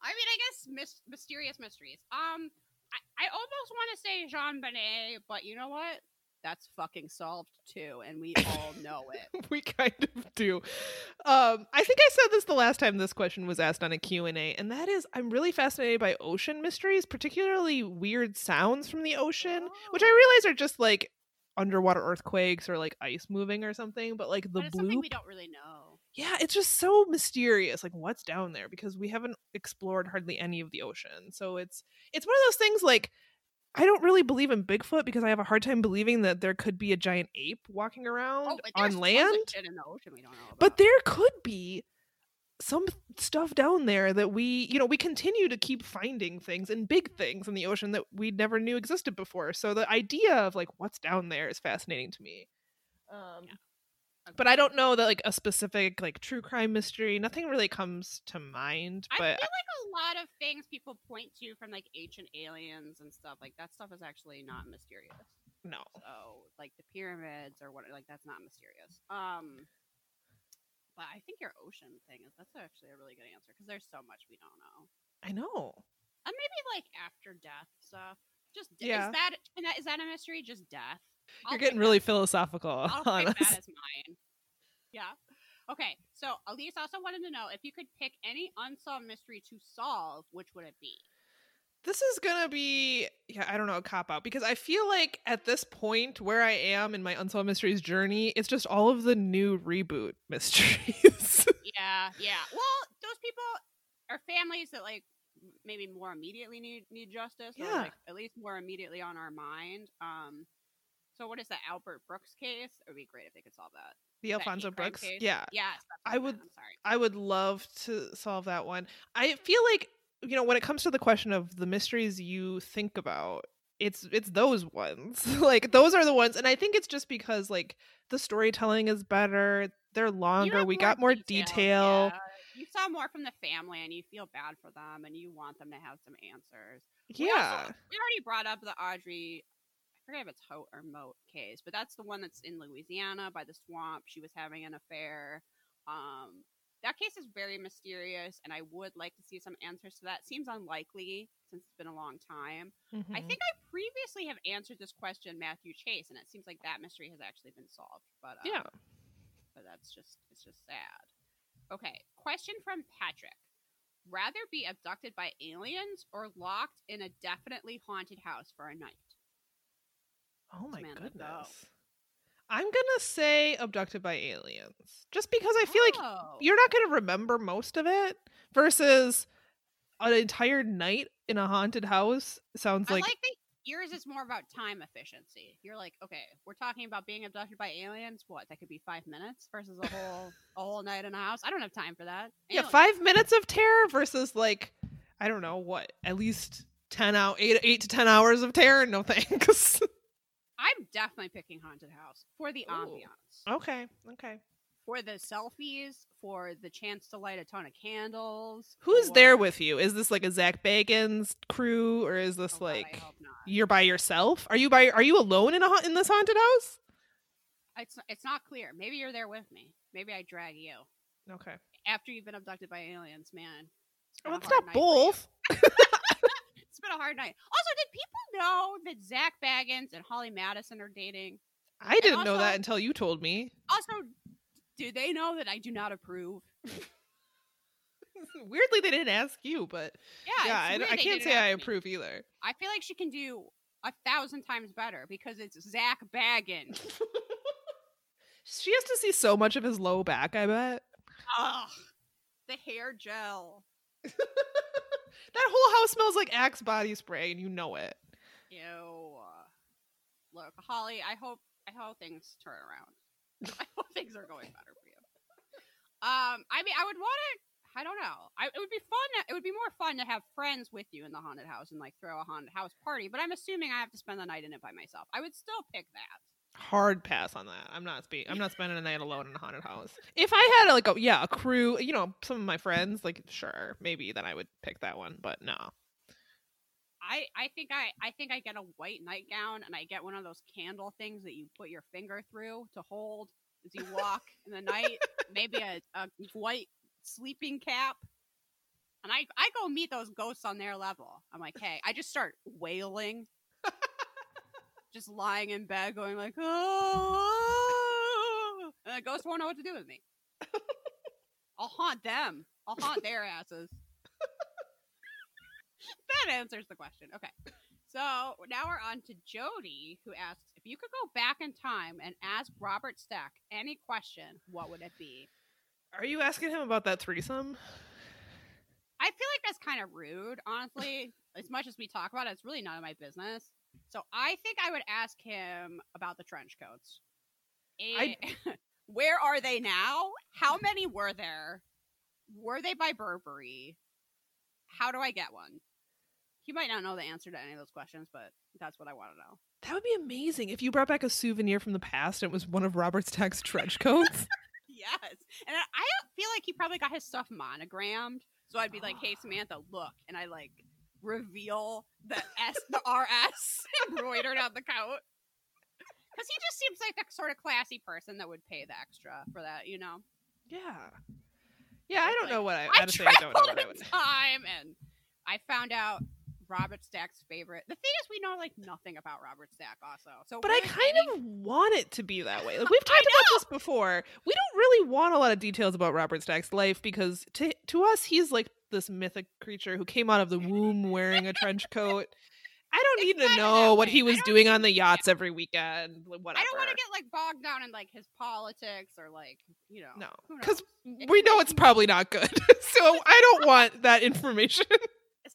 [SPEAKER 1] I mean, I guess mis- mysterious mysteries. Um, I, I almost want to say JonBenét, but you know what? That's fucking solved too, and we all know it.
[SPEAKER 5] we kind of do um i think i said this the last time this question was asked on a q&a and that is i'm really fascinated by ocean mysteries particularly weird sounds from the ocean which i
[SPEAKER 1] Oh.
[SPEAKER 5] realize are just like underwater earthquakes or like ice moving or something but like the
[SPEAKER 1] but it's something
[SPEAKER 5] blue
[SPEAKER 1] we don't really know.
[SPEAKER 5] yeah, it's just so mysterious, like what's down there because we haven't explored hardly any of the ocean. So it's it's one of those things like I don't really believe in Bigfoot because I have a hard time believing that there could be a giant ape walking around
[SPEAKER 1] Oh,
[SPEAKER 5] on land.
[SPEAKER 1] the ocean we don't know.
[SPEAKER 5] But there could be some stuff down there that we, you know, we continue to keep finding things and big things in the ocean that we never knew existed before. So the idea of like what's down there is fascinating to me. Um,
[SPEAKER 1] Yeah.
[SPEAKER 5] But I don't know that like a specific like true crime mystery. Nothing really comes to mind.
[SPEAKER 1] I feel like a lot of things people point to from like ancient aliens and stuff like that stuff is actually not mysterious.
[SPEAKER 5] no,
[SPEAKER 1] So like the pyramids or what like that's not mysterious. Um but I think your ocean thing is that's actually a really good answer because there's so much we don't know.
[SPEAKER 5] I know.
[SPEAKER 1] And maybe like after death stuff. Just de-
[SPEAKER 5] Yeah.
[SPEAKER 1] is that, that is that a mystery? Just death. I'll
[SPEAKER 5] You're getting
[SPEAKER 1] that.
[SPEAKER 5] really philosophical
[SPEAKER 1] I'll
[SPEAKER 5] on
[SPEAKER 1] pick
[SPEAKER 5] us.
[SPEAKER 1] that as mine. Yeah. Okay. So Elise also wanted to know if you could pick any unsolved mystery to solve, which would it be?
[SPEAKER 5] This is gonna be yeah, I don't know, a cop out because I feel like at this point where I am in my unsolved mysteries journey, it's just all of the new reboot mysteries.
[SPEAKER 1] Yeah, yeah. Well, those people are families that like maybe more immediately need need justice, or
[SPEAKER 5] Yeah.
[SPEAKER 1] like at least more immediately on our mind. Um, so what is that Albert Brooks case? It would be great if they could solve that.
[SPEAKER 5] the
[SPEAKER 1] That Alonzo
[SPEAKER 5] Brooks.
[SPEAKER 1] case?
[SPEAKER 5] Yeah.
[SPEAKER 1] Yes,
[SPEAKER 5] I would-
[SPEAKER 1] I'm sorry.
[SPEAKER 5] I would love to solve that one. I feel like you know when it comes to the question of the mysteries you think about, it's it's those ones. like those are the ones, and I think it's just because like the storytelling is better. They're longer. We got more detail.
[SPEAKER 1] yeah. You saw more from the family, and you feel bad for them, and you want them to have some answers. We also-
[SPEAKER 5] Yeah.
[SPEAKER 1] we already brought up the Audrey. I forget if it's Hote or Moat case, but that's the one that's in Louisiana by the swamp. She was having an affair. Um, that case is very mysterious, and I would like to see some answers to that. Seems unlikely since it's been a long time. I
[SPEAKER 5] Mhm.
[SPEAKER 1] think I previously have answered this question, Matthew Chase, and it seems like that mystery has actually been solved. But um,
[SPEAKER 5] Yeah.
[SPEAKER 1] but that's just it's just sad. Okay, question from Patrick. Rather be abducted by aliens or locked in a definitely haunted house for a night?
[SPEAKER 5] Oh my
[SPEAKER 1] Samantha,
[SPEAKER 5] goodness.
[SPEAKER 1] go.
[SPEAKER 5] I'm gonna say abducted by aliens, just because I feel like
[SPEAKER 1] Oh.
[SPEAKER 5] you're not gonna remember most of it versus an entire night in a haunted house sounds
[SPEAKER 1] I
[SPEAKER 5] like,
[SPEAKER 1] like that yours is more about time efficiency. You're like, okay, we're talking about being abducted by aliens. What? That could be five minutes versus a whole a whole night in a house. I don't have time for that.
[SPEAKER 5] yeah, five minutes of terror versus like I don't know what at least ten out eight eight to ten hours of terror. No thanks.
[SPEAKER 1] I'm definitely picking haunted house for the
[SPEAKER 5] Ooh.
[SPEAKER 1] ambiance.
[SPEAKER 5] okay, okay.
[SPEAKER 1] for the selfies, for the chance to light a ton of candles.
[SPEAKER 5] Who's there with you? Is this like a Zach Bagans crew or is
[SPEAKER 1] Oh,
[SPEAKER 5] this
[SPEAKER 1] God, I
[SPEAKER 5] like
[SPEAKER 1] not.
[SPEAKER 5] you're by yourself? Are you by? Are you alone in a in this haunted house?
[SPEAKER 1] It's it's not clear. Maybe you're there with me. Maybe I drag you
[SPEAKER 5] Okay.
[SPEAKER 1] after you've been abducted by aliens, man. It's
[SPEAKER 5] Well,
[SPEAKER 1] oh,
[SPEAKER 5] it's not
[SPEAKER 1] for
[SPEAKER 5] both.
[SPEAKER 1] It's been a hard night. Also, did people know that Zach Bagans and Holly Madison are dating?
[SPEAKER 5] I didn't know that until you told me.
[SPEAKER 1] Also, do they know that I do not approve?
[SPEAKER 5] Weirdly, they didn't ask you, but
[SPEAKER 1] Yeah,
[SPEAKER 5] yeah,
[SPEAKER 1] it's
[SPEAKER 5] I, I can't say I
[SPEAKER 1] ask me.
[SPEAKER 5] approve either.
[SPEAKER 1] I feel like she can do a thousand times better because it's Zach Bagans.
[SPEAKER 5] She has to see so much of his low back. I bet
[SPEAKER 1] Ugh, the hair gel.
[SPEAKER 5] that whole house smells like Axe body spray, and you know it.
[SPEAKER 1] Ew. Look, Holly, I hope I hope things turn around. I hope things are going better for you. Um, I mean, I would want to. I don't know. I, it would be fun. It would be more fun to have friends with you in the haunted house and like throw a haunted house party. But I'm assuming I have to spend the night in it by myself. I would still pick that.
[SPEAKER 5] Hard pass on that. I'm not spe- I'm not spending a night alone in a haunted house. If I had like a yeah a crew, you know, some of my friends, like sure, maybe then I would pick that one. But no,
[SPEAKER 1] I, I think I, I think I get a white nightgown and I get one of those candle things that you put your finger through to hold as you walk in the night. Maybe a, a white sleeping cap. And I, I go meet those ghosts on their level. I'm like, hey, I just start wailing. Just lying in bed going like, oh, and the ghost won't know what to do with me. I'll haunt them. I'll haunt their asses. that answers the question. Okay. So now we're on to Jody, who asks if you could go back in time and ask Robert Stack any question, what would it be?
[SPEAKER 5] are you asking him about that threesome?
[SPEAKER 1] I feel like that's kind of rude, honestly. as much as we talk about it, it's really none of my business. So I think I would ask him about the trench coats.
[SPEAKER 5] I-
[SPEAKER 1] eh, where are they now? How many were there? Were they by Burberry? How do I get one? He might not know the answer to any of those questions, but that's what I want to know.
[SPEAKER 5] That would be amazing if you brought back a souvenir from the past and it was one of Robert Stack's trench coats.
[SPEAKER 1] Yes, and I I feel like he probably got his stuff monogrammed. So I'd be like, "Hey Samantha, look," and I like reveal the S, the RS embroidered on the coat. Because he just seems like the sort of classy person that would pay the extra for that, you know.
[SPEAKER 5] yeah. Yeah, I don't
[SPEAKER 1] like,
[SPEAKER 5] know what I
[SPEAKER 1] I
[SPEAKER 5] honestly I don't know what I would
[SPEAKER 1] time, and I found out Robert Stack's favorite. The thing is, we know like nothing about Robert Stack, also. So,
[SPEAKER 5] But I kind
[SPEAKER 1] any-
[SPEAKER 5] of want it to be that way. Like we've talked about this before. We don't really want a lot of details about Robert Stack's life because to to us he's like this mythic creature who came out of the womb wearing a trench coat. I don't need to know what
[SPEAKER 1] way.
[SPEAKER 5] he was doing on the yachts every weekend. Whatever.
[SPEAKER 1] I don't want to get like bogged down in like his politics or like you know.
[SPEAKER 5] no, because we know it's probably not good. so I don't want that information.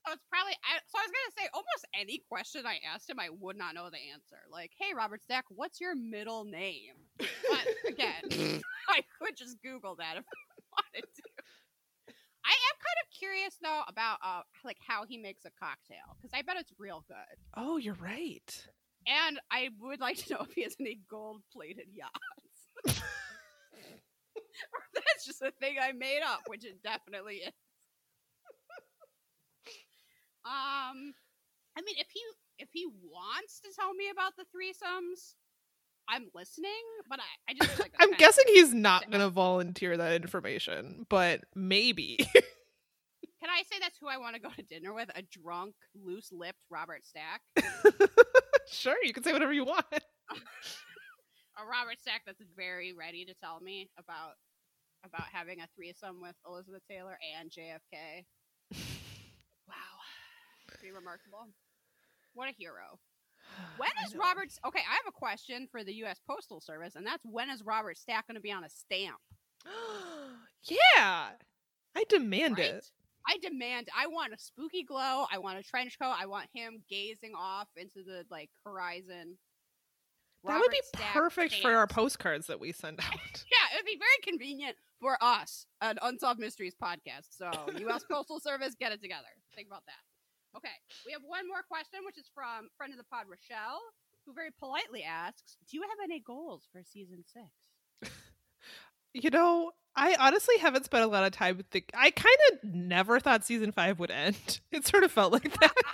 [SPEAKER 1] So it's probably. I, so I was gonna say almost any question I asked him, I would not know the answer. Like, hey, Robert Stack, what's your middle name? But again, I could just Google that if I wanted to. I am kind of curious though about uh like how he makes a cocktail because I bet it's real good,
[SPEAKER 5] oh, you're right.
[SPEAKER 1] and I would like to know if he has any gold plated yachts. or that's just a thing I made up, which it definitely is. um, I mean, if he if he wants to tell me about the threesomes, I'm listening. But I, I just like
[SPEAKER 5] I'm guessing he's not going to volunteer that information, but maybe.
[SPEAKER 1] Can I say that's who I want to go to dinner with? A drunk, loose lipped Robert Stack.
[SPEAKER 5] sure, you can say whatever you want.
[SPEAKER 1] a Robert Stack that's very ready to tell me about about having a threesome with Elizabeth Taylor and JFK. Wow, pretty remarkable. What a hero. When is
[SPEAKER 5] I
[SPEAKER 1] is
[SPEAKER 5] know.
[SPEAKER 1] Robert's? Okay, I have a question for the U.S. Postal Service, and that's when is Robert Stack going to be on a stamp?
[SPEAKER 5] yeah, I demand
[SPEAKER 1] Right?
[SPEAKER 5] it.
[SPEAKER 1] I demand. I want a spooky glow. I want a trench coat. I want him gazing off into the like horizon.
[SPEAKER 5] That would be
[SPEAKER 1] Stack
[SPEAKER 5] perfect for our postcards that we send out.
[SPEAKER 1] Yeah, it would be very convenient for us, an Unsolved Mysteries podcast. So, U.S. Postal Service, get it together. Think about that. Okay, we have one more question, which is from friend of the pod, Rochelle, who very politely asks, "Do you have any goals for season six?
[SPEAKER 5] you know, I honestly haven't spent a lot of time with the. I kind of never thought season five would end. It sort of felt like that.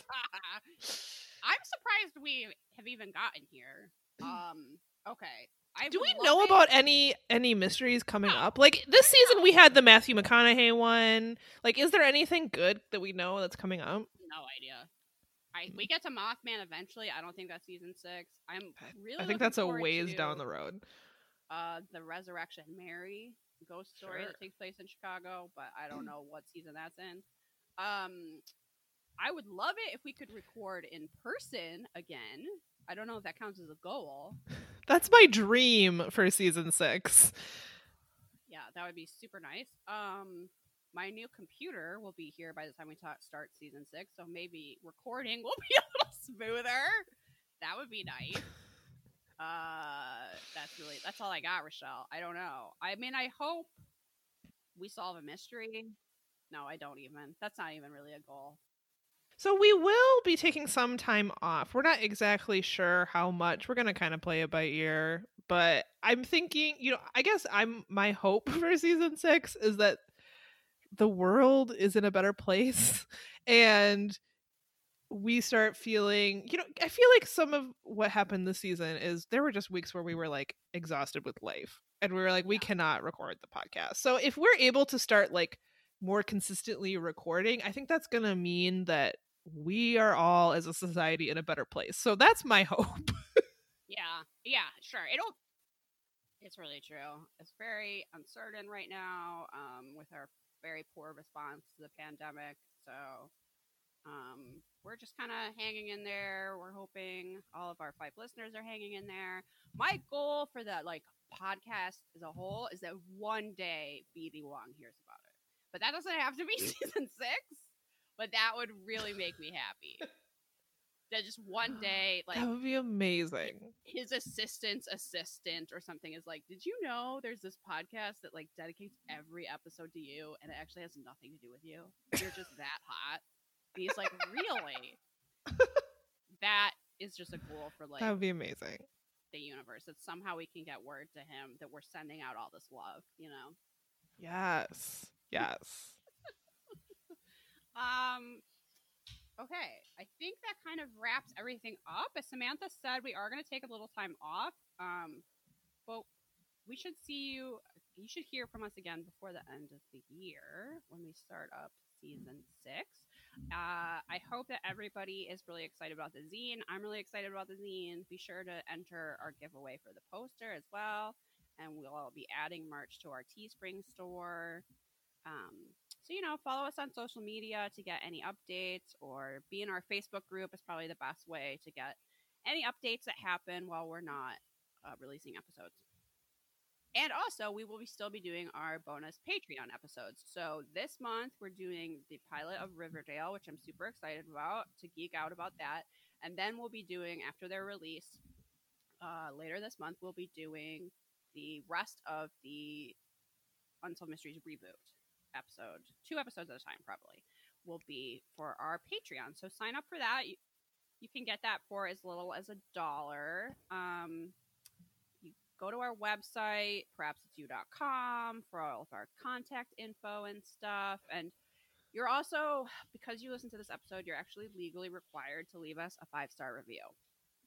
[SPEAKER 1] I'm surprised we have even gotten here. Um, okay. I
[SPEAKER 5] Do we know
[SPEAKER 1] it-
[SPEAKER 5] about any any mysteries coming
[SPEAKER 1] No.
[SPEAKER 5] up? Like this season, we had the Matthew McConaughey one. Like, is there anything good that we know that's coming up?
[SPEAKER 1] No idea. I we get to Mothman eventually. I don't think that's season six. I'm really.
[SPEAKER 5] I think that's a ways
[SPEAKER 1] to,
[SPEAKER 5] down the road.
[SPEAKER 1] Uh the Resurrection Mary ghost story
[SPEAKER 5] Sure.
[SPEAKER 1] that takes place in Chicago, but I don't know what season that's in. Um I would love it if we could record in person again. I don't know if that counts as a goal.
[SPEAKER 5] That's my dream for season six.
[SPEAKER 1] Yeah, that would be super nice. Um my new computer will be here by the time we ta- start season 6, so maybe recording will be a little smoother. That would be nice. Uh, that's really that's all I got, Rochelle. I don't know. I mean, I hope we solve a mystery. No, I don't even. That's not even really a goal.
[SPEAKER 5] So we will be taking some time off. We're not exactly sure how much. We're gonna kind of play it by ear. But I'm thinking, you know, I guess I'm my hope for season six is that the world is in a better place and we start feeling you know i feel like some of what happened this season is there were just weeks where we were like exhausted with life and we were like we cannot record the podcast so if we're able to start like more consistently recording i think that's going to mean that we are all as a society in a better place so that's my hope
[SPEAKER 1] Yeah, yeah, sure. It'll. It's really true. It's very uncertain right now um, with our very poor response to the pandemic. So um, we're just kind of hanging in there. We're hoping all of our five listeners are hanging in there. My goal for the like podcast as a whole is that one day BD Wong hears about it, but that doesn't have to be season six. But that would really make me happy. That just one day, like
[SPEAKER 5] that would be amazing
[SPEAKER 1] his assistant's assistant or something is like, Did you know there's this podcast that like dedicates every episode to you and it actually has nothing to do with you? You're just that hot. He's like, Really? that is just a goal for like
[SPEAKER 5] that would be amazing.
[SPEAKER 1] the universe. That somehow we can get word to him that we're sending out all this love. You know.
[SPEAKER 5] Yes. Yes.
[SPEAKER 1] Um. Okay, I think that kind of wraps everything up. As Samantha said, we are going to take a little time off. Um, but we should see you. You should hear from us again before the end of the year when we start up season six. Uh, I hope that everybody is really excited about the zine. I'm really excited about the zine. Be sure to enter our giveaway for the poster as well. And we'll all be adding merch to our Teespring store. Um, so, you know, follow us on social media to get any updates or be in our Facebook group is probably the best way to get any updates that happen while we're not uh, releasing episodes. And also, we will be still be doing our bonus Patreon episodes. So this month we're doing the pilot of Riverdale, which I'm super excited about to geek out about that. And then we'll be doing after their release uh, later this month. We'll be doing the rest of the Unsolved Mysteries reboot episode, two episodes at a time, probably will be for our Patreon. So sign up for that. You, you can get that for as little as a dollar. Um, go to our website, perhaps it's perhapsitsyou.com, for all of our contact info and stuff. And you're also, because you listen to this episode, you're actually legally required to leave us a five star review.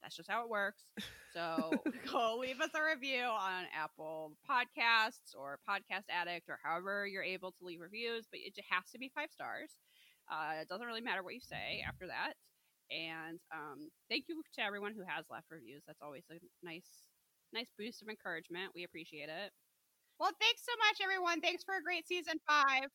[SPEAKER 1] That's just how it works. So go leave us a review on Apple Podcasts or Podcast Addict or however you're able to leave reviews, but it just has to be five stars. Uh, it doesn't really matter what you say after that. And um, thank you to everyone who has left reviews. That's always a nice, nice boost of encouragement. We appreciate it. Well, thanks so much, everyone. Thanks for a great season five.